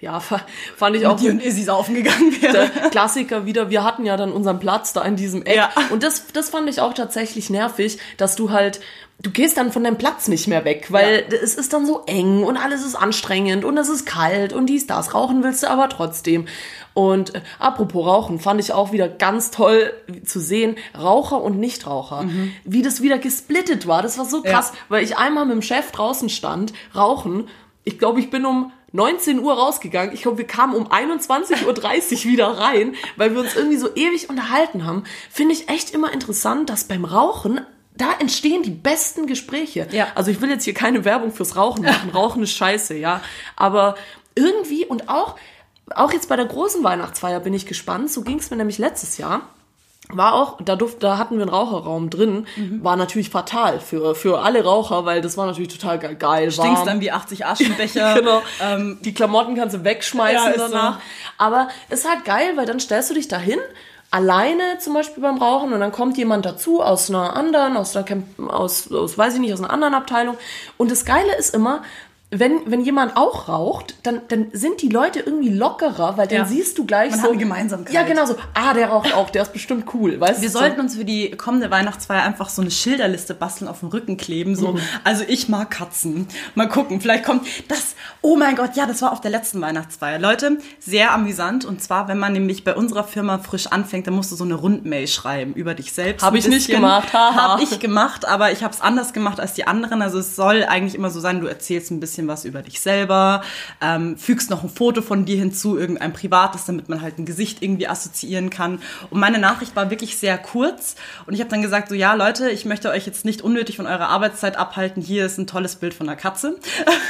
ja, fa- fand ich auch Die und Izzy saufen gegangen wäre. Klassiker wieder. Wir hatten ja dann unseren Platz da in diesem Eck. Ja. Und das, das fand ich auch tatsächlich nervig, dass du halt, du gehst dann von deinem Platz nicht mehr weg, weil es ist dann so eng und alles ist anstrengend und es ist kalt und dies, das. Rauchen willst du aber trotzdem. Und äh, apropos Rauchen, fand ich auch wieder ganz toll zu sehen, Raucher und Nichtraucher. Wie das wieder gesplittet war. Das war so krass, weil ich einmal mit dem Chef draußen stand, rauchen. Ich glaube, ich bin um 19 Uhr rausgegangen. Ich glaube, wir kamen um 21.30 Uhr wieder rein, weil wir uns irgendwie so ewig unterhalten haben. Finde ich echt immer interessant, dass beim Rauchen da entstehen die besten Gespräche. Ja. Also ich will jetzt hier keine Werbung fürs Rauchen machen. Rauchen ist scheiße, ja. Aber irgendwie und auch, auch jetzt bei der großen Weihnachtsfeier bin ich gespannt. So ging es mir nämlich letztes Jahr. War auch, da, durfte, da hatten wir einen Raucherraum drin, Mhm. war natürlich fatal für, für alle Raucher, weil das war natürlich total ge- geil. Stinkst warm. dann wie 80 Aschenbecher. genau. Ähm, die Klamotten kannst du wegschmeißen Ja, ist so. danach. Aber es ist halt geil, weil dann stellst du dich dahin, alleine zum Beispiel beim Rauchen und dann kommt jemand dazu aus einer anderen, aus einer aus, aus, weiß ich nicht, aus einer anderen Abteilung. Und das Geile ist immer, wenn, wenn jemand auch raucht, dann, dann sind die Leute irgendwie lockerer, weil dann Ja. siehst du gleich Man so. hat eine Gemeinsamkeit. Ja, genau so. Ah, der raucht auch, der ist bestimmt cool. Weißt Wir du? sollten uns für die kommende Weihnachtsfeier einfach so eine Schilderliste basteln, auf dem Rücken kleben. So, Mhm. also ich mag Katzen. Mal gucken, vielleicht kommt das. Oh mein Gott, ja, das war auf der letzten Weihnachtsfeier. Leute, sehr amüsant. Und zwar, wenn man nämlich bei unserer Firma frisch anfängt, dann musst du so eine Rundmail schreiben über dich selbst. Hab ein ich nicht gemacht, haha. Hab ich gemacht, aber ich habe es anders gemacht als die anderen. Also es soll eigentlich immer so sein, du erzählst ein bisschen was über dich selber, ähm, fügst noch ein Foto von dir hinzu, irgendein privates, damit man halt ein Gesicht irgendwie assoziieren kann. Und meine Nachricht war wirklich sehr kurz und ich habe dann gesagt, so ja Leute, ich möchte euch jetzt nicht unnötig von eurer Arbeitszeit abhalten. Hier ist ein tolles Bild von einer Katze,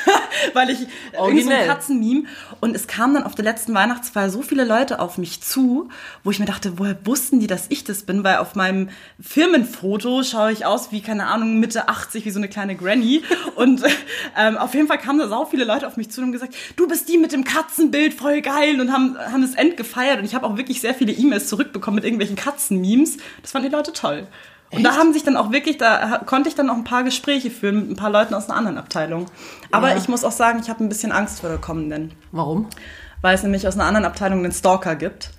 weil ich irgendwie so ein. Katzenmeme und es kamen dann auf der letzten Weihnachtsfeier so viele Leute auf mich zu, wo ich mir dachte, woher wussten die, dass ich das bin? Weil auf meinem Firmenfoto schaue ich aus wie, keine Ahnung, Mitte 80, wie so eine kleine Granny. Und ähm, auf jeden Fall kamen da sau viele Leute auf mich zu und haben gesagt, du bist die mit dem Katzenbild, voll geil. Und haben, haben das End gefeiert. Und ich habe auch wirklich sehr viele E-Mails zurückbekommen mit irgendwelchen Katzenmemes. Das fanden die Leute toll. Und da haben sich dann auch wirklich, da konnte ich dann auch ein paar Gespräche führen mit ein paar Leuten aus einer anderen Abteilung. Aber ich muss auch sagen, ich habe ein bisschen Angst vor der kommenden Warum? weil es nämlich aus einer anderen Abteilung einen Stalker gibt,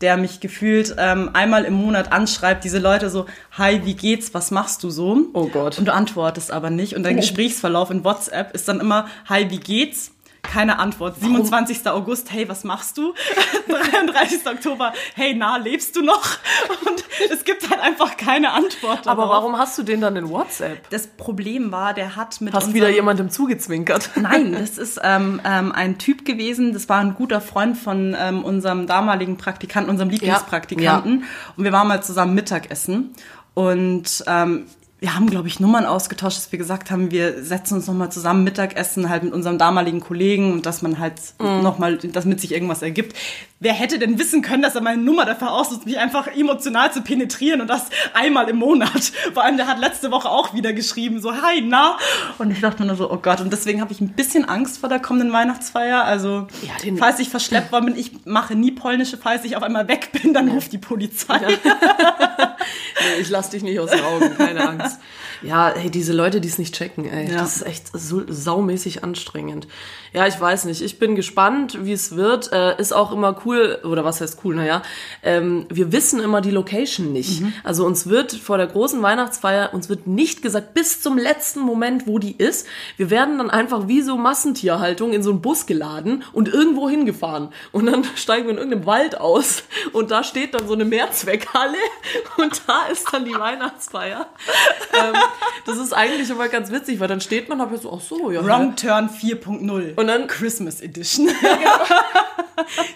der mich gefühlt ähm, einmal im Monat anschreibt, diese Leute so, hi, wie geht's, was machst du so? Oh Gott. Und du antwortest aber nicht. Und dein Gesprächsverlauf in WhatsApp ist dann immer, hi, wie geht's? Keine Antwort. 27. August, hey, was machst du? 33. Oktober, hey, na, lebst du noch? Und es gibt halt einfach keine Antwort. Aber darauf. warum hast du den dann in WhatsApp? Das Problem war, der hat mit Hast wieder jemandem zugezwinkert? Nein, das ist ähm, ähm, ein Typ gewesen, das war ein guter Freund von ähm, unserem damaligen Praktikanten, unserem Lieblingspraktikanten. Und wir waren mal zusammen Mittagessen. Und ähm, wir haben, glaube ich, Nummern ausgetauscht, dass wir gesagt haben, wir setzen uns nochmal zusammen Mittagessen halt mit unserem damaligen Kollegen und dass man halt Mhm. nochmal, damit sich irgendwas ergibt. Wer hätte denn wissen können, dass er meine Nummer dafür ausnutzt, mich einfach emotional zu penetrieren und das einmal im Monat. Vor allem, der hat letzte Woche auch wieder geschrieben, so, hi, na? Und ich dachte mir nur so, oh Gott. Und deswegen habe ich ein bisschen Angst vor der kommenden Weihnachtsfeier. Also, Ja, falls ich verschleppt worden bin, ich mache nie polnische, falls ich auf einmal weg bin, dann ruft die Polizei. Nee, ich lass dich nicht aus den Augen, keine Angst. Ja, hey, diese Leute, die es nicht checken, ey, Ja. das ist echt so saumäßig anstrengend. Ja, ich weiß nicht. Ich bin gespannt, wie es wird. Äh, ist auch immer cool, oder was heißt cool, naja, ähm, wir wissen immer die Location nicht. Also uns wird vor der großen Weihnachtsfeier, uns wird nicht gesagt, bis zum letzten Moment, wo die ist. Wir werden dann einfach wie so Massentierhaltung in so einen Bus geladen und irgendwo hingefahren. Und dann steigen wir in irgendeinem Wald aus und da steht dann so eine Mehrzweckhalle und da ist dann die Weihnachtsfeier. ähm, das ist eigentlich immer ganz witzig, weil dann steht man, aber so, ach so, ja. Wrong Turn 4.0. Und dann- Christmas Edition.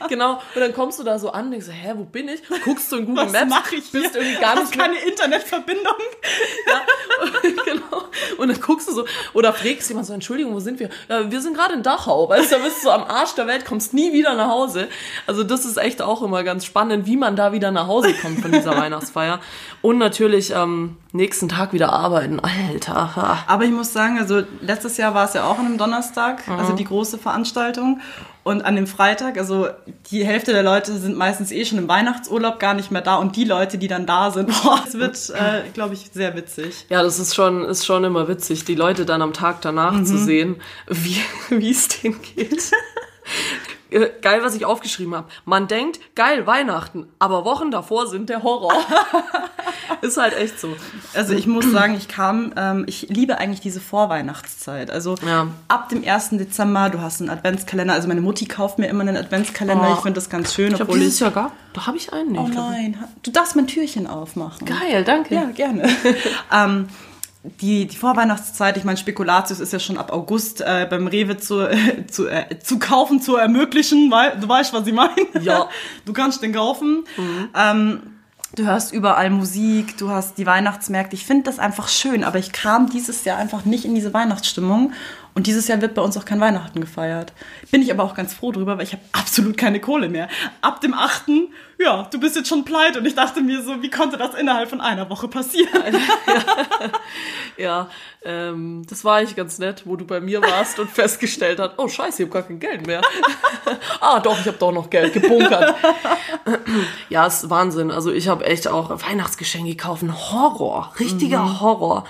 Genau. Und dann kommst du da so an, denkst so, hä, wo bin ich? Guckst du in Google Was Maps, mache ich hier? bist irgendwie gar Hast nicht keine Internetverbindung. genau. Und dann guckst du so, oder fragst jemand so, Entschuldigung, wo sind wir? Ja, wir sind gerade in Dachau, weißt du, da bist du so am Arsch der Welt, kommst nie wieder nach Hause. Also das ist echt auch immer ganz spannend, wie man da wieder nach Hause kommt von dieser Weihnachtsfeier. Und natürlich am nächsten Tag wieder arbeiten. Alter. ha. Aber ich muss sagen, also letztes Jahr war es ja auch an einem Donnerstag, also die große Veranstaltung. Und an dem Freitag, also die Hälfte der Leute sind meistens eh schon im Weihnachtsurlaub gar nicht mehr da. Und die Leute, die dann da sind, boah, es wird, äh, glaube ich, sehr witzig. Ja, das ist schon, ist schon immer witzig, die Leute dann am Tag danach zu sehen, wie, wie es denen geht. Äh, geil, was ich aufgeschrieben habe. Man denkt, geil, Weihnachten, aber Wochen davor sind der Horror. ist halt echt so. Also ich muss sagen, ich kam, ähm, ich liebe eigentlich diese Vorweihnachtszeit. Also Ja. ab dem 1. Dezember, du hast einen Adventskalender. Also meine Mutti kauft mir immer einen Adventskalender. Oh. Ich finde das ganz schön, Ich obwohl dieses ich... Jahr gar, da habe ich einen nicht. Oh nein, du darfst mein Türchen aufmachen. Geil, danke. Ja, gerne. ähm, die, die Vorweihnachtszeit, ich meine, Spekulatius ist ja schon ab August äh, beim Rewe zu, äh, zu, äh, zu kaufen, zu ermöglichen, weil du weißt, was ich meine. Ja. Du kannst den kaufen. Ähm, du hörst überall Musik, du hast die Weihnachtsmärkte. Ich finde das einfach schön, aber ich kam dieses Jahr einfach nicht in diese Weihnachtsstimmung. Und dieses Jahr wird bei uns auch kein Weihnachten gefeiert. Bin ich aber auch ganz froh drüber, weil ich habe absolut keine Kohle mehr. Ab dem 8. Ja, du bist jetzt schon pleite. Und ich dachte mir so, wie konnte das innerhalb von einer Woche passieren? Ja, ähm, das war eigentlich ganz nett, wo du bei mir warst und festgestellt hast, oh scheiße, ich habe gar kein Geld mehr. ah, doch, ich habe doch noch Geld gebunkert. ja, ist Wahnsinn. Also ich habe echt auch Weihnachtsgeschenke kaufen. Horror, richtiger Horror.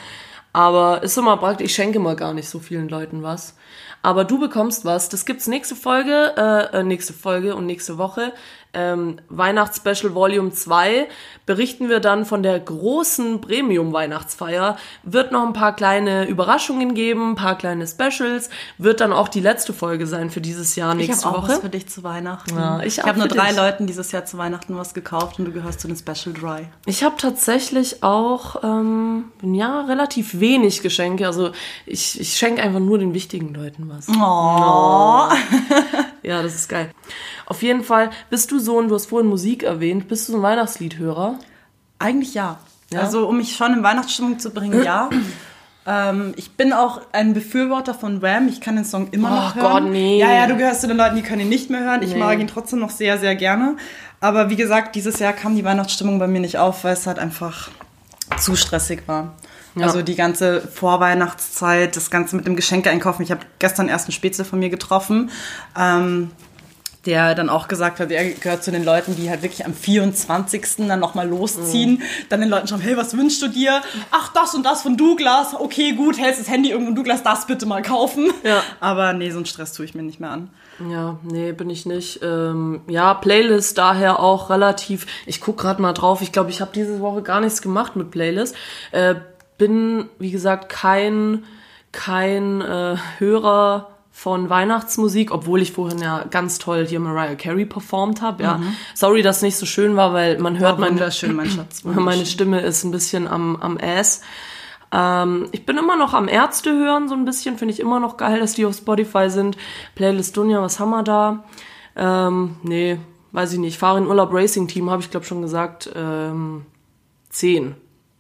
Aber ist immer praktisch, ich schenke mal gar nicht so vielen Leuten was. Aber du bekommst was. Das gibt's nächste Folge, äh, äh, nächste Folge und nächste Woche. Ähm, Weihnachtsspecial Volume 2 berichten wir dann von der großen Premium-Weihnachtsfeier. Wird noch ein paar kleine Überraschungen geben, ein paar kleine Specials. Wird dann auch die letzte Folge sein für dieses Jahr Ich nächste habe auch Woche. was für dich zu Weihnachten. Ja, ich ich habe nur drei dich. Leuten dieses Jahr zu Weihnachten was gekauft und du gehörst zu den Special Dry. Ich habe tatsächlich auch ähm, ja relativ wenig Geschenke. Also ich, ich schenke einfach nur den wichtigen Leuten was. Oh. Ja, das ist geil. Auf jeden Fall bist du so, und du hast vorhin Musik erwähnt, bist du so ein Weihnachtsliedhörer? Eigentlich ja. Ja? Also um mich schon in Weihnachtsstimmung zu bringen, ja. ähm, ich bin auch ein Befürworter von Wham. Ich kann den Song immer Oh noch hören. Gott, nee. Ja, ja, du gehörst zu den Leuten, die können ihn nicht mehr hören. Ich Nee. mag ihn trotzdem noch sehr, sehr gerne. Aber wie gesagt, dieses Jahr kam die Weihnachtsstimmung bei mir nicht auf, weil es halt einfach zu stressig war. Ja. Also die ganze Vorweihnachtszeit, das Ganze mit dem Geschenke-Einkaufen. Ich habe gestern erst einen Spätzle von mir getroffen, ähm, der dann auch gesagt hat, er gehört zu den Leuten, die halt wirklich am 24. dann nochmal losziehen, Mhm. dann den Leuten schreiben, hey, was wünschst du dir? Ach, das und das von Douglas. Okay, gut, hältst das Handy irgendwo Douglas, das bitte mal kaufen. Ja. Aber nee, so einen Stress tue ich mir nicht mehr an. Ja, nee, bin ich nicht. Ähm, ja, Playlist daher auch relativ. Ich guck gerade mal drauf. Ich glaube, ich habe diese Woche gar nichts gemacht mit Playlist. Äh, bin, wie gesagt, kein, kein äh, Hörer von Weihnachtsmusik, obwohl ich vorhin ja ganz toll hier Mariah Carey performt habe. Ja, sorry, dass nicht so schön war, weil man hört War mein, wunderschön, mein Schatz, meine wunderschön. Stimme ist ein bisschen am, am Ass. Ähm, ich bin immer noch am Ärzte hören, so ein bisschen. Finde ich immer noch geil, dass die auf Spotify sind. Playlist Dunja, was haben wir da? Ähm, nee, weiß ich nicht. Fahr in Urlaub Racing Team, habe ich glaube schon gesagt. Ähm, 10.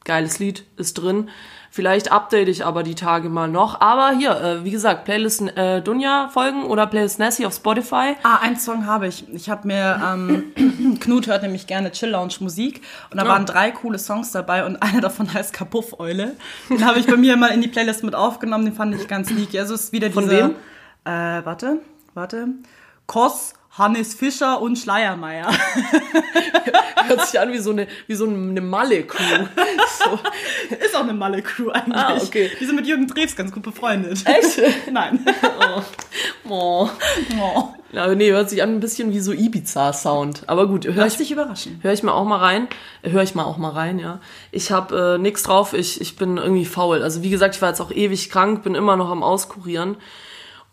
Geiles Lied ist drin. Vielleicht update ich aber die Tage mal noch. Aber hier, äh, wie gesagt, Playlist äh, Dunja folgen oder Playlist Nessie auf Spotify. Ah, einen Song habe ich. Ich habe mir, ähm, Knut hört nämlich gerne Chill Lounge Musik und da Ja. waren drei coole Songs dabei und einer davon heißt Kapuff-Eule. Den habe ich bei mir mal in die Playlist mit aufgenommen, den fand ich ganz lieb. Also es ist wieder Von dieser, wem? Äh, warte, warte. Koss, Hannes Fischer und Schleiermeier. Hört sich an wie so eine, wie so eine Malle-Crew. so. ist auch eine Malle-Crew eigentlich. Ah, okay. Die sind mit Jürgen Drews ganz gut befreundet. Echt? Nein. Oh. Oh. Ja, nee, hört sich an ein bisschen wie so Ibiza-Sound. Aber gut, höre Lass ich, dich überraschen. hör ich mal auch mal rein. Höre ich mal auch mal rein, ja. Ich habe äh, nichts drauf, ich, ich bin irgendwie faul. Also wie gesagt, ich war jetzt auch ewig krank, bin immer noch am Auskurieren.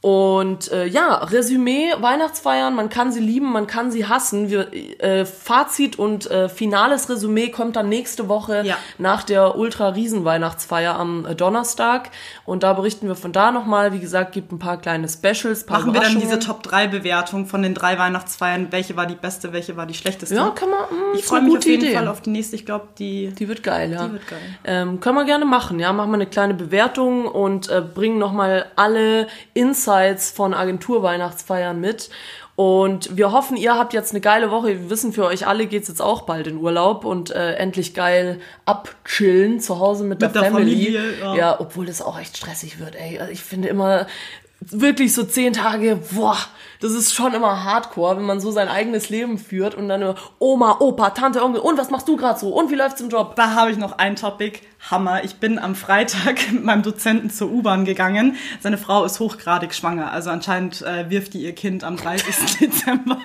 Und äh, ja, Resümee, Weihnachtsfeiern, man kann sie lieben, man kann sie hassen. Wir, äh, Fazit und äh, finales Resümee kommt dann nächste Woche Ja. nach der Ultra-Riesen-Weihnachtsfeier am äh, Donnerstag. Und da berichten wir von da nochmal. Wie gesagt, gibt ein paar kleine Specials, paar Machen wir dann diese Überraschungen. Top-3-Bewertung von den drei Weihnachtsfeiern. Welche war die beste, welche war die schlechteste? Ja, kann man. Mh, Ich ist freue mich auf jeden Idee. Fall auf die nächste. Ich glaube, die, Die wird geil, ja. Die wird geil. Ähm, können wir gerne machen, ja. Machen wir eine kleine Bewertung und äh, bringen nochmal alle Insights von Agentur-Weihnachtsfeiern mit. Und wir hoffen, ihr habt jetzt eine geile Woche. Wir wissen, für euch alle geht's jetzt auch bald in Urlaub und äh, endlich geil abchillen zu Hause mit, Mit der, der Family. Familie, ja. ja, obwohl das auch echt stressig wird, ey. Also Ich finde immer, wirklich so zehn Tage, boah, das ist schon immer hardcore, wenn man so sein eigenes Leben führt und dann nur Oma, Opa, Tante, Onkel, und was machst du gerade so? Und wie läuft's im Job? Da habe ich noch ein Topic. Hammer. Ich bin am Freitag mit meinem Dozenten zur U-Bahn gegangen. Seine Frau ist hochgradig schwanger. Also anscheinend äh, wirft die ihr Kind am 30. Dezember.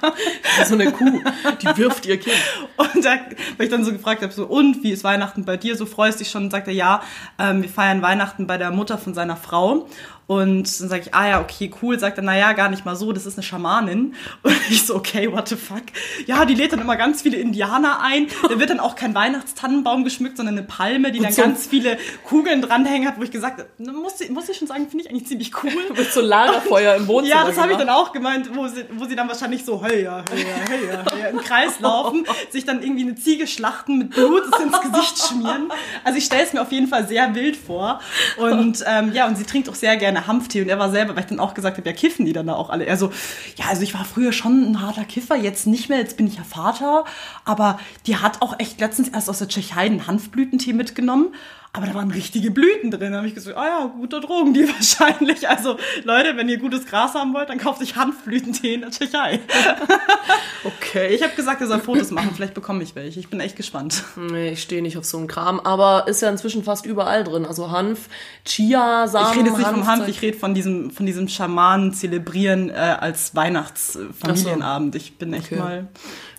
So eine Kuh, die wirft ihr Kind. Und da, weil ich dann so gefragt habe, so, und wie ist Weihnachten bei dir? So freust dich schon? Und sagt er, ja, ähm, wir feiern Weihnachten bei der Mutter von seiner Frau. Und dann sage ich, ah ja, okay, cool. Sagt er, naja, gar nicht mal so, das ist eine Schamanin. Und ich so, okay, what the fuck? Ja, die lädt dann immer ganz viele Indianer ein. Da wird dann auch kein Weihnachtstannenbaum geschmückt, sondern eine Palme, die dann so- ganz viele Kugeln dranhängen hat, wo ich gesagt habe, muss, ich- muss ich schon sagen, finde ich eigentlich ziemlich cool. Mit so Lagerfeuer im Wohnzimmer. Ja, das habe ich dann auch gemeint, wo sie, wo sie dann wahrscheinlich so heya, heya, heya, heya im Kreis laufen, sich dann irgendwie eine Ziege schlachten, mit Blut es ins Gesicht schmieren. Also ich stelle es mir auf jeden Fall sehr wild vor. Und ähm, ja, und sie trinkt auch sehr gerne Hanftee. Und er war selber, weil ich dann auch gesagt habe, ja, kiffen die dann da auch alle? Er so, ja, also ich war früher schon ein harter Kiffer, jetzt nicht mehr, jetzt bin ich ja Vater. Aber die hat auch echt letztens erst aus der Tschechei einen Hanfblütentee mitgenommen. Aber da waren richtige Blüten drin. Da habe ich gesagt, ah ja, guter Drogendeal wahrscheinlich. Also Leute, wenn ihr gutes Gras haben wollt, dann kauft euch Hanfblütentee in der Tschechei. Okay. Ich habe gesagt, er soll Fotos machen. Vielleicht bekomme ich welche. Ich bin echt gespannt. Nee, ich stehe nicht auf so einen Kram, aber ist ja inzwischen fast überall drin. Also Hanf, Chia, Samen, Ich rede jetzt nicht vom Hanf, ich rede von diesem, von diesem Schamanen zelebrieren äh, als Weihnachtsfamilienabend. Ich bin echt Okay. mal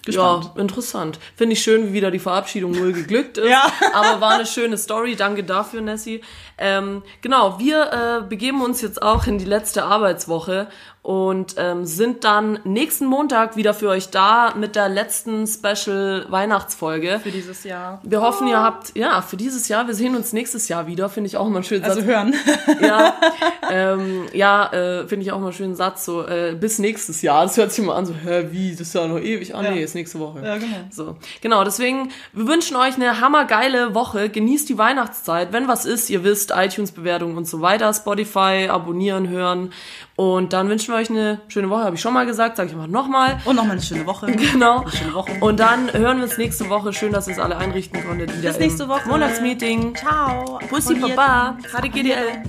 gespannt. Ja, interessant. Finde ich schön, wie wieder die Verabschiedung null geglückt ist. Ja. Aber war eine schöne Story. Danke dafür, Nessie. Ähm, genau, wir äh, begeben uns jetzt auch in die letzte Arbeitswoche und ähm, sind dann nächsten Montag wieder für euch da mit der letzten Special Weihnachtsfolge. Für dieses Jahr. Wir hoffen, ihr habt, ja, für dieses Jahr, wir sehen uns nächstes Jahr wieder, finde ich auch einen schönen Also hören. Ja, ähm, ja äh, finde ich auch mal einen schönen Satz, so äh, bis nächstes Jahr. Das hört sich immer an, so, hä, wie, das ist ja noch ewig. Ah Ja. nee, ist nächste Woche. Ja, genau. So, genau, deswegen, wir wünschen euch eine hammergeile Woche. Genießt die Weihnachtszeit. Wenn was ist, ihr wisst, iTunes-Bewertung und so weiter, Spotify, abonnieren, hören. Und dann wünschen wir euch eine schöne Woche, habe ich schon mal gesagt, sage ich mal nochmal. Und nochmal eine schöne Woche. Genau. schöne Woche. Und dann hören wir uns nächste Woche. Schön, dass ihr es alle einrichten konntet. Wieder Bis nächste Woche. Monatsmeeting. Ciao. Bussi Baba. HDGDL.